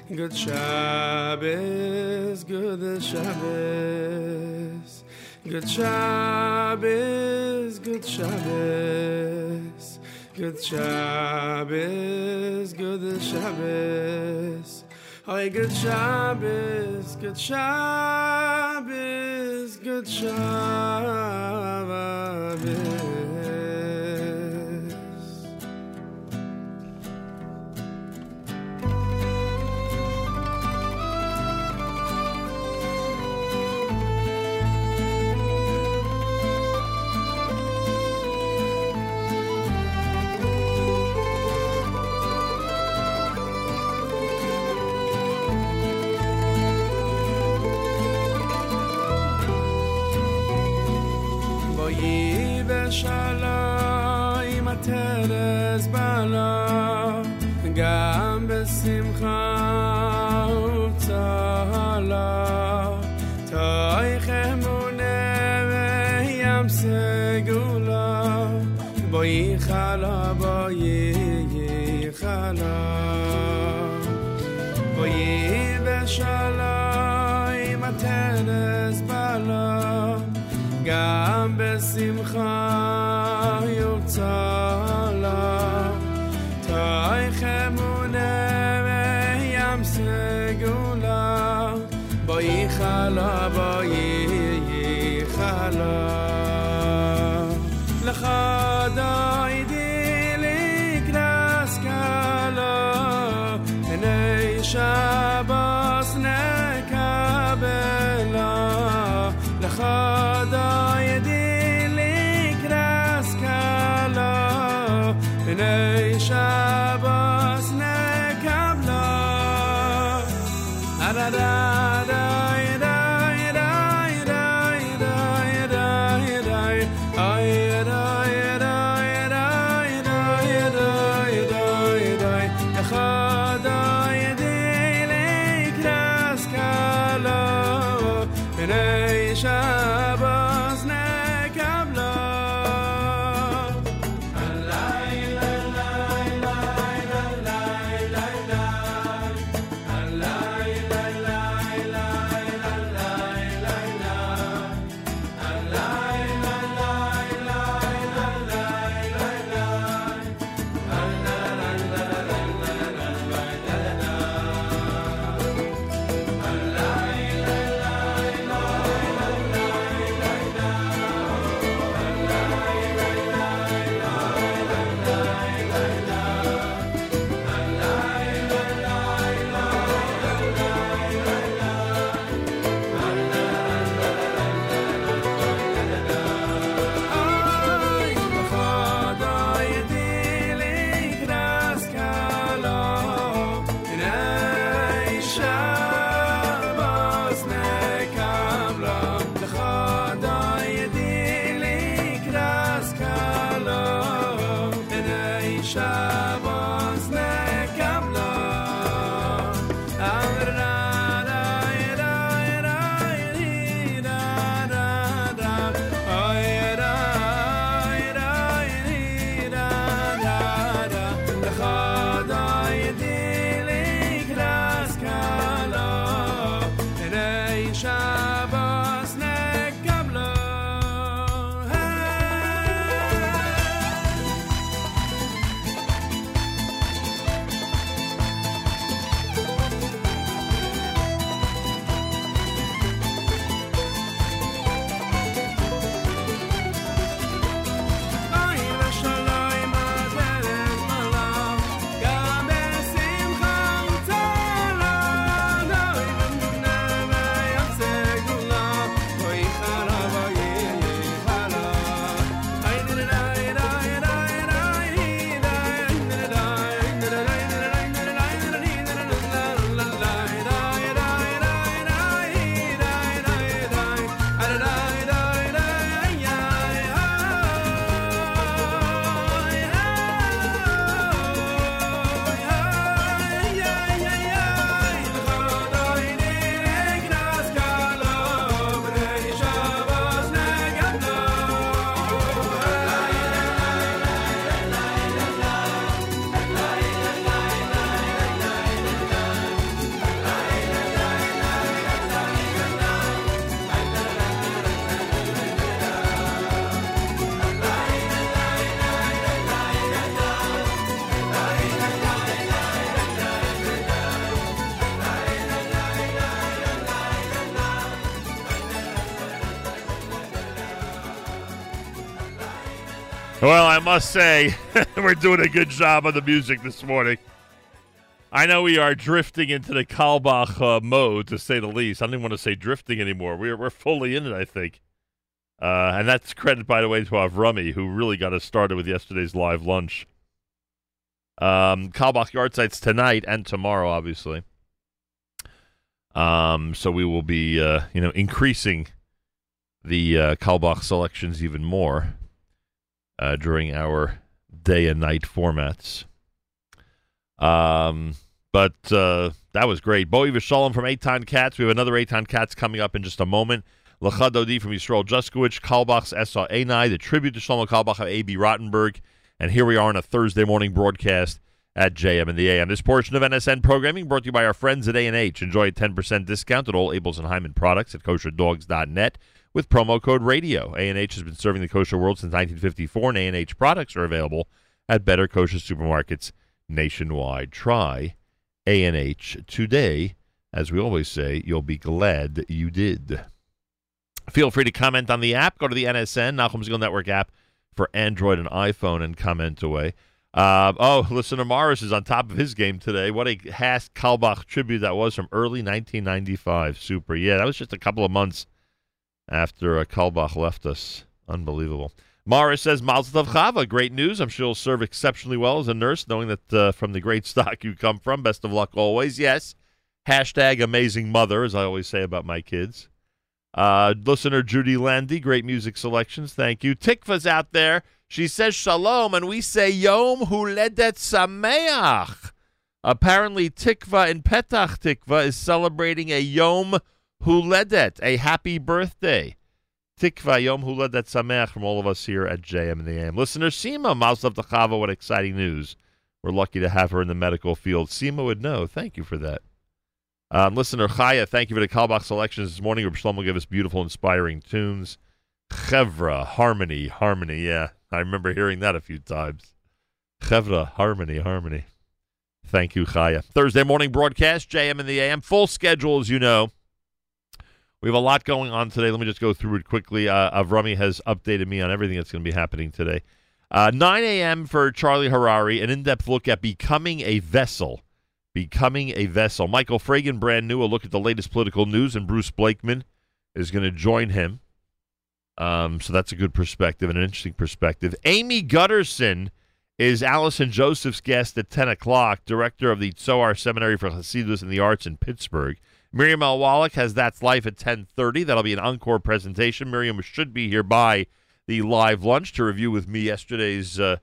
good Shabbos, good Shabbos, good Shabbos, good Shabbos, good Shabbos, good Shabbos. Hey, good Shabbos, good Shabbos, good Shabbos. sunshine I must say, [LAUGHS] we're doing a good job on the music this morning. I know we are drifting into the Carlebach uh, mode, to say the least. I don't even want to say drifting anymore. We're, we're fully in it, I think. Uh, and that's credit, by the way, to Avrami, who really got us started with yesterday's live lunch. Um, Carlebach yard sites tonight and tomorrow, obviously. Um, so we will be, uh, you know, increasing the uh, Carlebach selections even more uh, during our day and night formats. Um, but uh, that was great. Bo'i V'shalom from Eitan Katz. We have another Eitan Katz coming up in just a moment. Lecha Dodi from Yisrael Juskowicz, Carlebach's Esa Einai, the tribute to Shlomo Carlebach of Abie Rotenberg. And here we are on a Thursday morning broadcast at JM and the AM. This portion of NSN programming brought to you by our friends at A&H. Enjoy a 10% discount at all Abeles and Heymann products at kosherdogs.net with promo code RADIO. A&H has been serving the kosher world since 1954, and A&H products are available at better kosher supermarkets nationwide. Try A&H today. As we always say, you'll be glad you did. Feel free to comment on the app. Go to the NSN, Nachum Segal Network app for Android and iPhone and comment away. Uh, oh, listener Morris is on top of his game today. What a HASC Carlebach tribute that was from early 1995. Super. Yeah, that was just a couple of months after uh, Carlebach left us. Unbelievable. Morris says, Mazel Chava. Great news. I'm sure you'll serve exceptionally well as a nurse, knowing that uh, from the great [LAUGHS] stock you come from. Best of luck always. Yes. Hashtag amazing mother, as I always say about my kids. Uh, listener Judy Landy, great music selections. Thank you. Tikva's out there. She says shalom, and we say Yom Huledet Sameach. Apparently, Tikva in Petach Tikva is celebrating a Yom Huledet, a happy birthday. Tikva Yom Huledet Sameach from all of us here at JM and the AM. Listener Sima, Mazel Chava, what exciting news. We're lucky to have her in the medical field. Sima would know. Thank you for that. Um, listener Chaya, thank you for the Carlebach selections this morning. Reb Shlomo gave us beautiful, inspiring tunes. Chevra, harmony, harmony. Yeah, I remember hearing that a few times. Chevra, harmony, harmony. Thank you, Chaya. Thursday morning broadcast, JM and the AM. Full schedule, as you know. We have a lot going on today. Let me just go through it quickly. Uh, Avrami has updated me on everything that's going to be happening today. Uh, 9 a.m. for Charlie Harary, an in depth look at becoming a vessel becoming a vessel. Michael Fragin, brand new, a look at the latest political news, and Bruce Blakeman is going to join him. Um, so that's a good perspective and an interesting perspective. Amy Gutterson is Allison Joseph's guest at 10 o'clock, director of the Tzohar Seminary for Hasidus and the Arts in Pittsburgh. Miriam L. Wallach has That's Life at 10.30. That'll be an encore presentation. Miriam should be here by the live lunch to review with me yesterday's uh,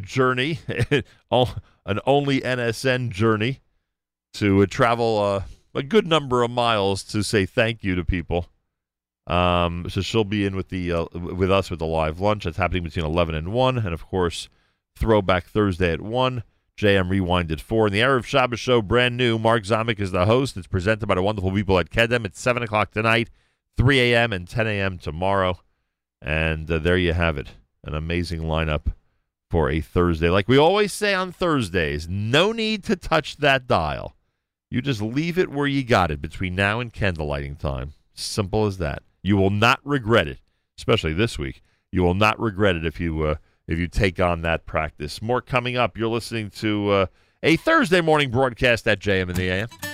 journey, [LAUGHS] an only NSN journey to uh, travel uh, a good number of miles to say thank you to people. Um, so she'll be in with the uh, with us with the live lunch that's happening between eleven and one, and of course, Throwback Thursday at one. JM Rewind at four. And the Erev Shabbos show, brand new. Mark Zamek is the host. It's presented by the wonderful people at Kedem. It's seven o'clock tonight, three a.m. and ten a.m. tomorrow. And uh, there you have it, an amazing lineup for a Thursday. Like we always say on Thursdays, no need to touch that dial. You just leave it where you got it between now and candlelighting time. Simple as that. You will not regret it, especially this week. You will not regret it if you uh, if you take on that practice. More coming up. You're listening to uh, a Thursday morning broadcast at JM in the AM.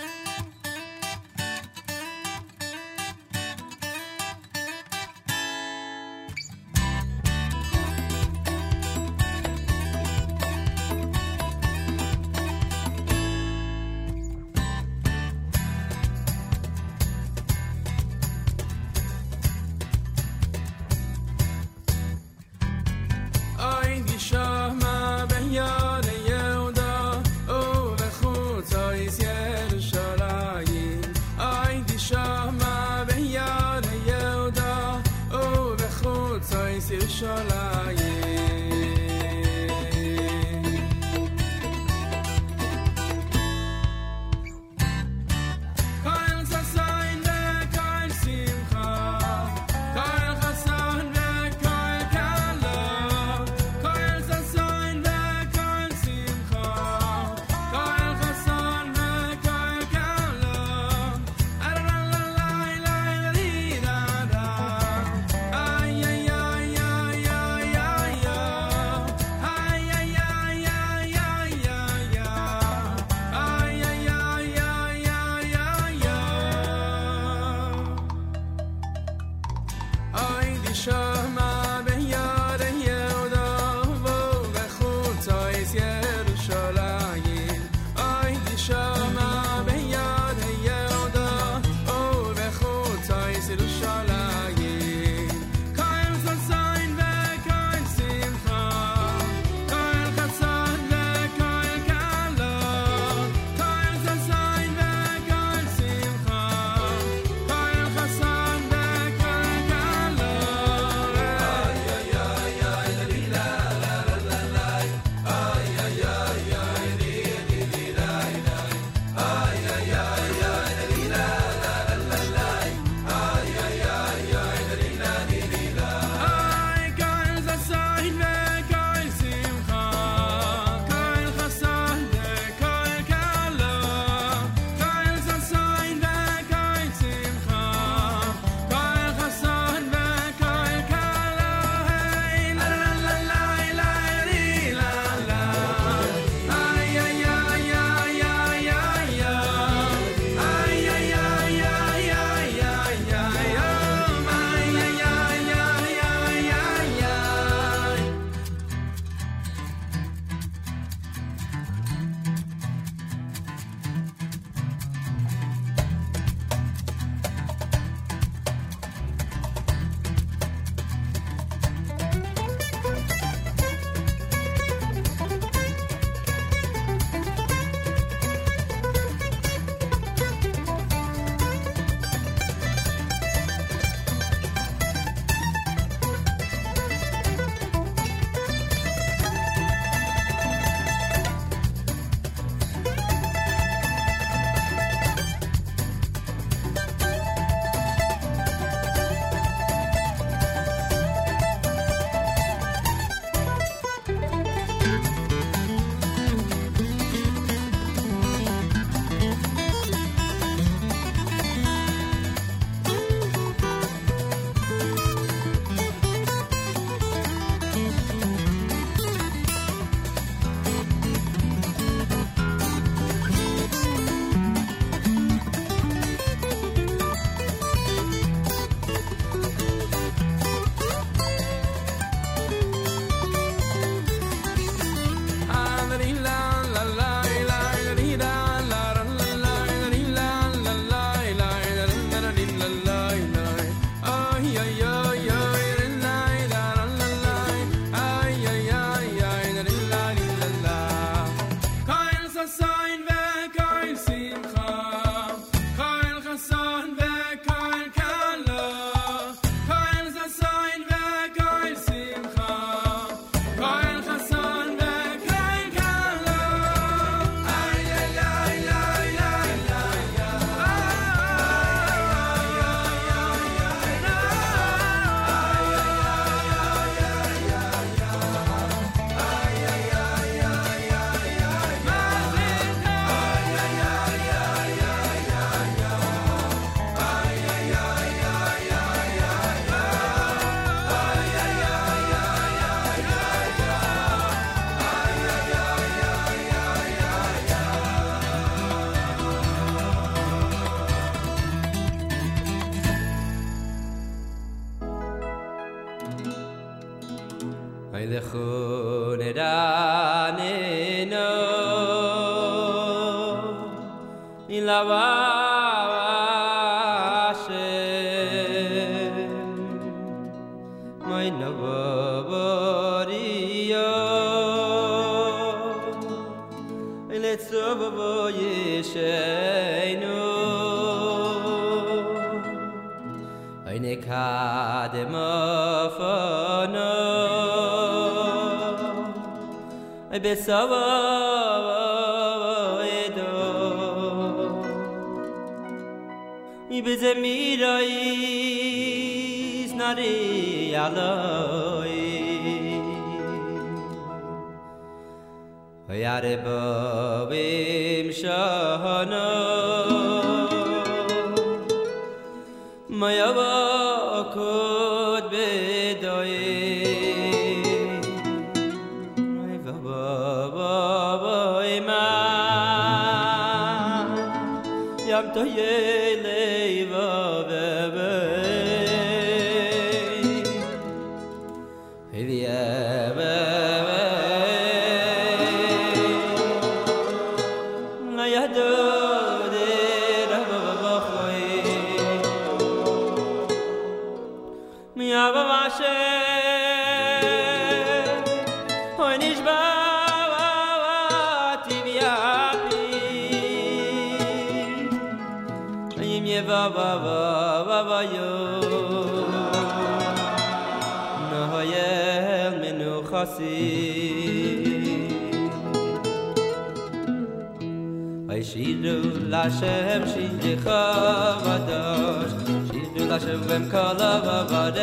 Hashem shin jechavadosh Shidu Hashem vem kolavavadesh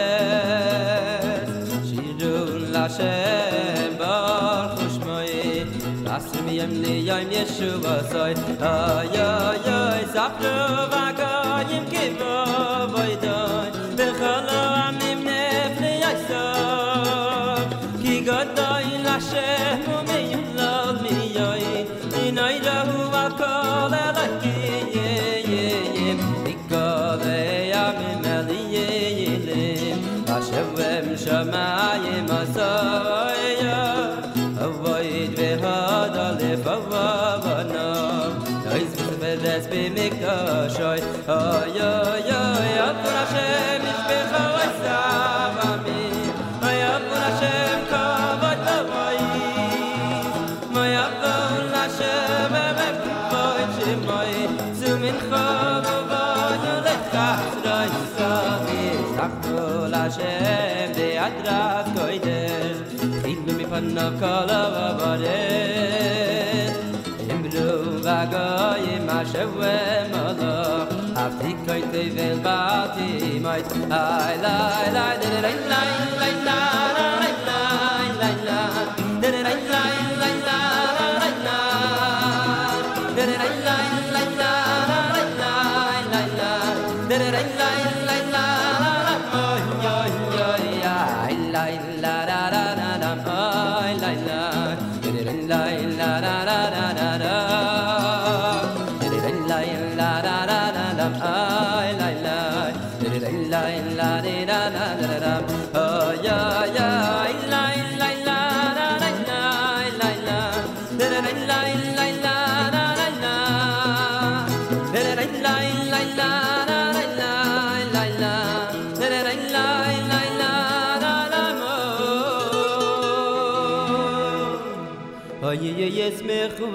Shidul Hashem baruch shmoi Lassu mi yem ni yoyim yeshu vasoy Oy, oy, oy, zapnu vagoyim kivu voidoy Bechalo amim nefni yoysov Ki godoy lashem גע มาย מע זאָיי יא אוי וויי דיי געדעל באבאבא נא אוי adras koide in mi panna kala va vare im blu va goye ma shwe ma la afi koide vel va ti mai ai la la de de lai lai lai la. Like, like, like.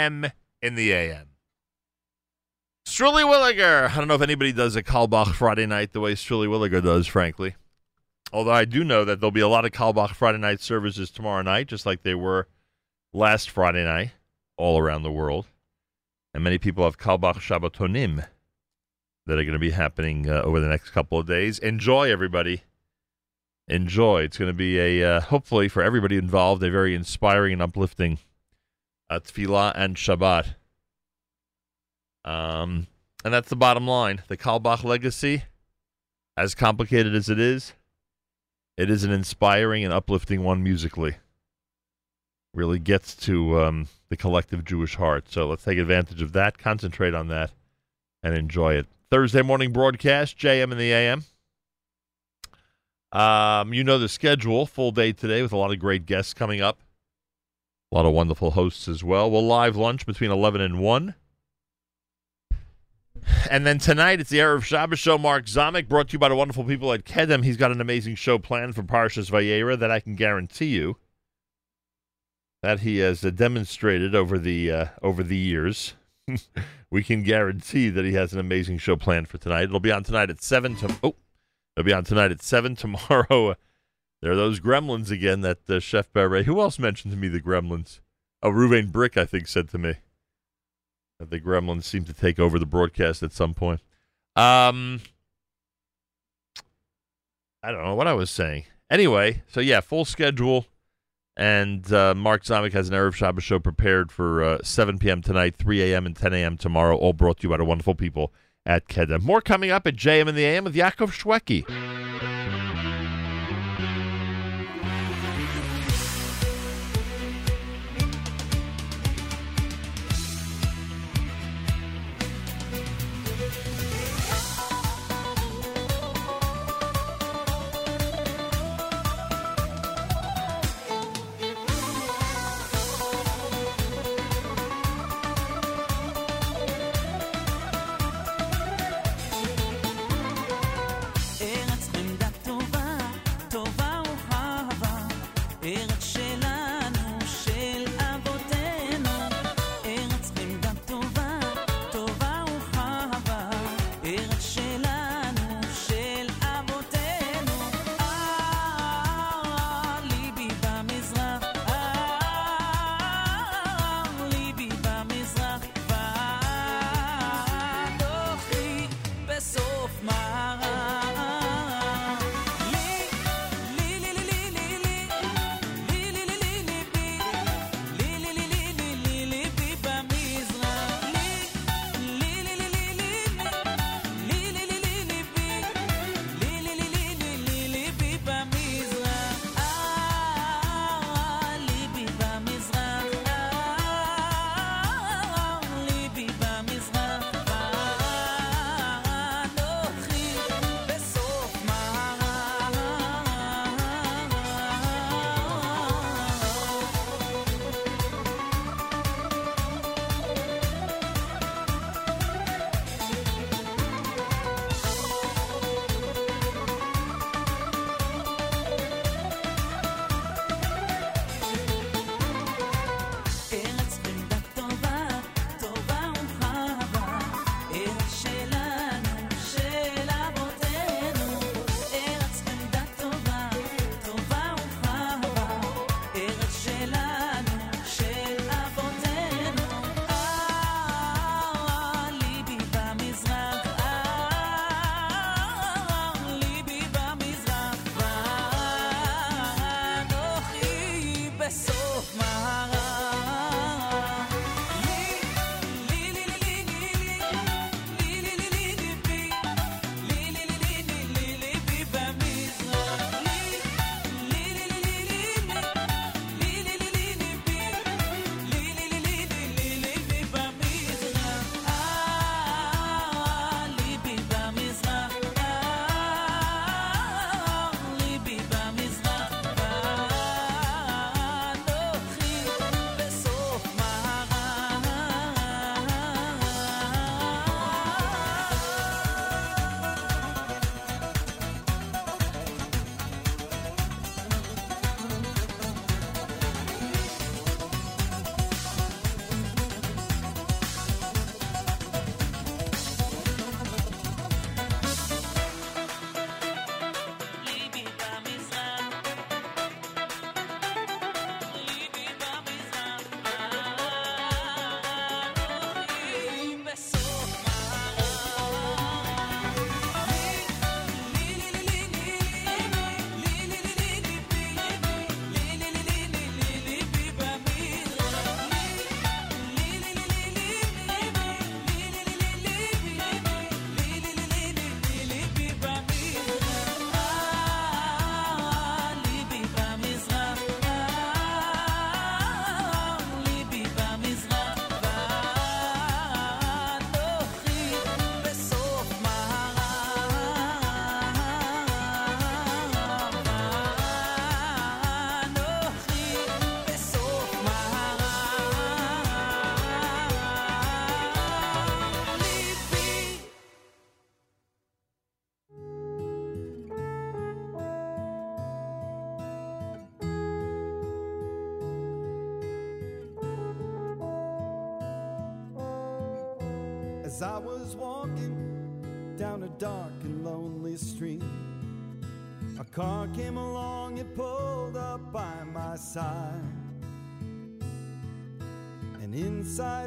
JM in the AM. Strilly Williger. I don't know if anybody does a Carlebach Friday night the way Strilly Williger does, frankly. Although I do know that there'll be a lot of Carlebach Friday night services tomorrow night, just like they were last Friday night, all around the world. And many people have Carlebach Shabbatonim that are going to be happening uh, over the next couple of days. Enjoy, everybody. Enjoy. It's going to be a, uh, hopefully for everybody involved, a very inspiring and uplifting uh, tefillah and Shabbat. Um, and that's the bottom line. The Carlebach legacy, as complicated as it is, It is an inspiring and uplifting one musically. Really gets to um, the collective Jewish heart. So let's take advantage of that, concentrate on that, and enjoy it. Thursday morning broadcast, JM and the AM. Um, you know the schedule, full day today with a lot of great guests coming up. A lot of wonderful hosts as well. We'll live lunch between 11 and 1. And then tonight, it's the Erev Shabbos show. Mark Zamek, brought to you by the wonderful people at Kedem. He's got an amazing show planned for Parshas Vayera that I can guarantee you that he has uh, demonstrated over the uh, over the years. [LAUGHS] we can guarantee that he has an amazing show planned for tonight. It'll be on tonight at seven. To oh, it'll be on tonight at seven tomorrow. There are those Gremlins again. That uh, Chef Barret. Who else mentioned to me the Gremlins? Oh, Ruvain Brick, I think, said to me that the Gremlins seem to take over the broadcast at some point. Um, I don't know what I was saying. Anyway, so yeah, full schedule. And uh, Mark Zamek has an Erev Shabbos show prepared for uh, 7 p.m. tonight, 3 a.m. and 10 a.m. tomorrow, all brought to you by the wonderful people at Kedem. More coming up at JM in the AM with Yaakov Shwekey.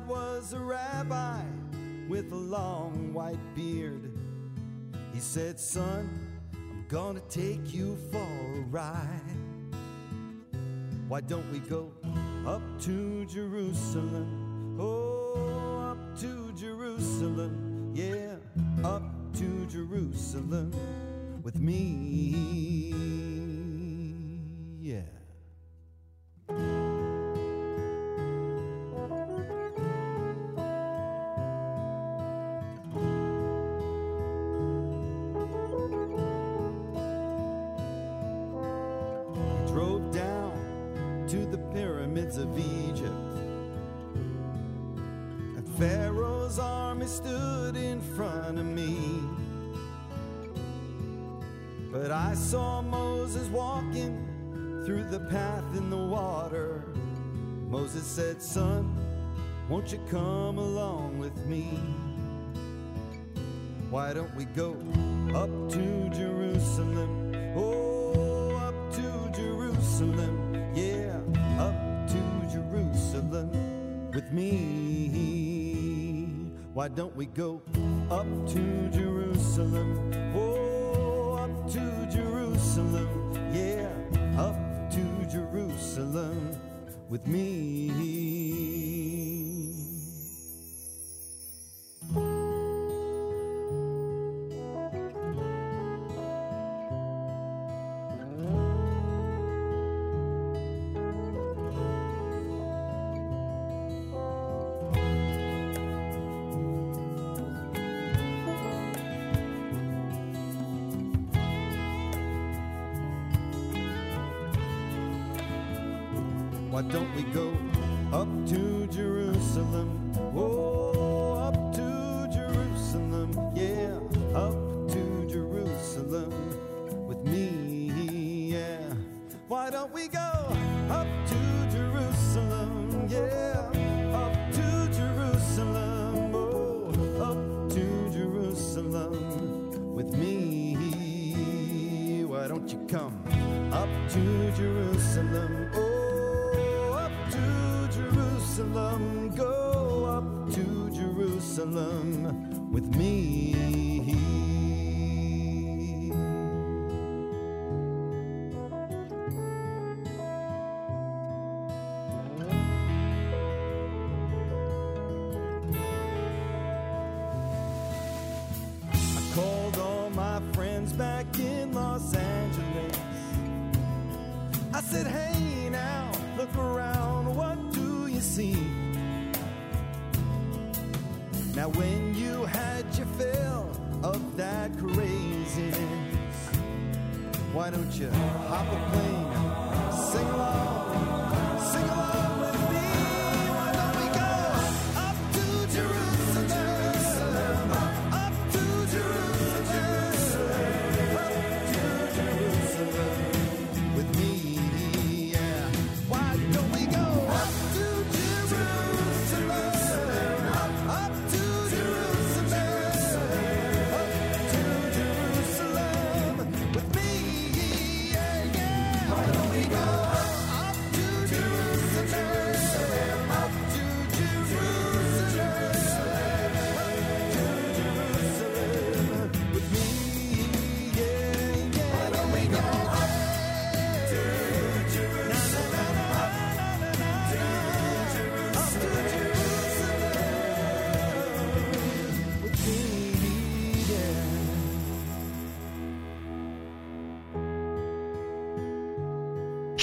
Was a rabbi with a long white beard. He said, Son, I'm gonna take you for a ride. Why don't we go up to Jerusalem? Oh, up to Jerusalem. Yeah, up to Jerusalem with me. Yeah. I saw Moses walking through the path in the water. Moses said, Son, won't you come along with me? Why don't we go up to Jerusalem? Oh, up to Jerusalem. Yeah, up to Jerusalem with me. Why don't we go up to Jerusalem?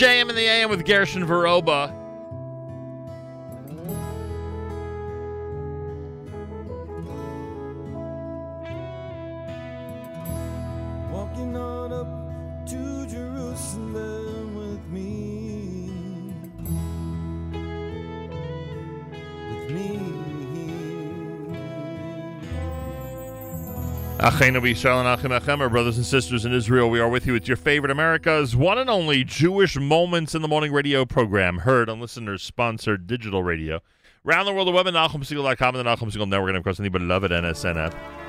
JM in the AM with Gershon Veroba. And our brothers and sisters in Israel, we are with you. It's your favorite America's one and only Jewish Moments in the Morning radio program, heard on listeners-sponsored digital radio, Round the world of web at NachumSegal.com and the Nachum Segal Network, and of course, the beloved NSN app.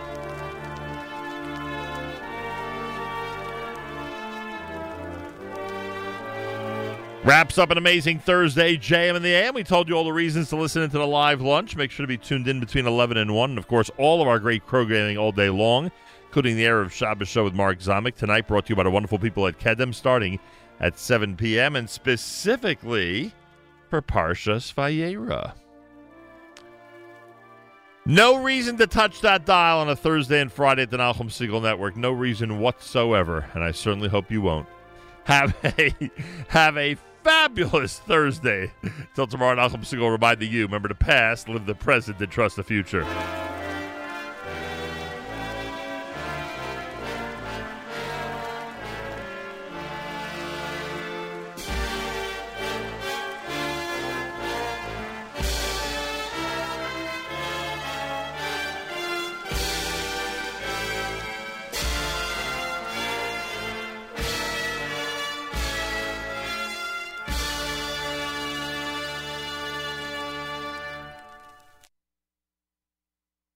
Wraps up an amazing Thursday, JM and the AM. We told you all the reasons to listen into the live lunch. Make sure to be tuned in between 11 and 1. And, of course, all of our great programming all day long, including the Erev Shabbos show with Mark Zamek. Tonight, brought to you by the wonderful people at Kedem, starting at 7 p.m., and specifically for Parshas Vayera. No reason to touch that dial on a Thursday and Friday at the Nachum Segal Network. No reason whatsoever, and I certainly hope you won't. Have a [LAUGHS] have a fabulous [LAUGHS] Thursday. Till tomorrow, Nachum Segal reminding you: remember the past, live the present, and trust the future.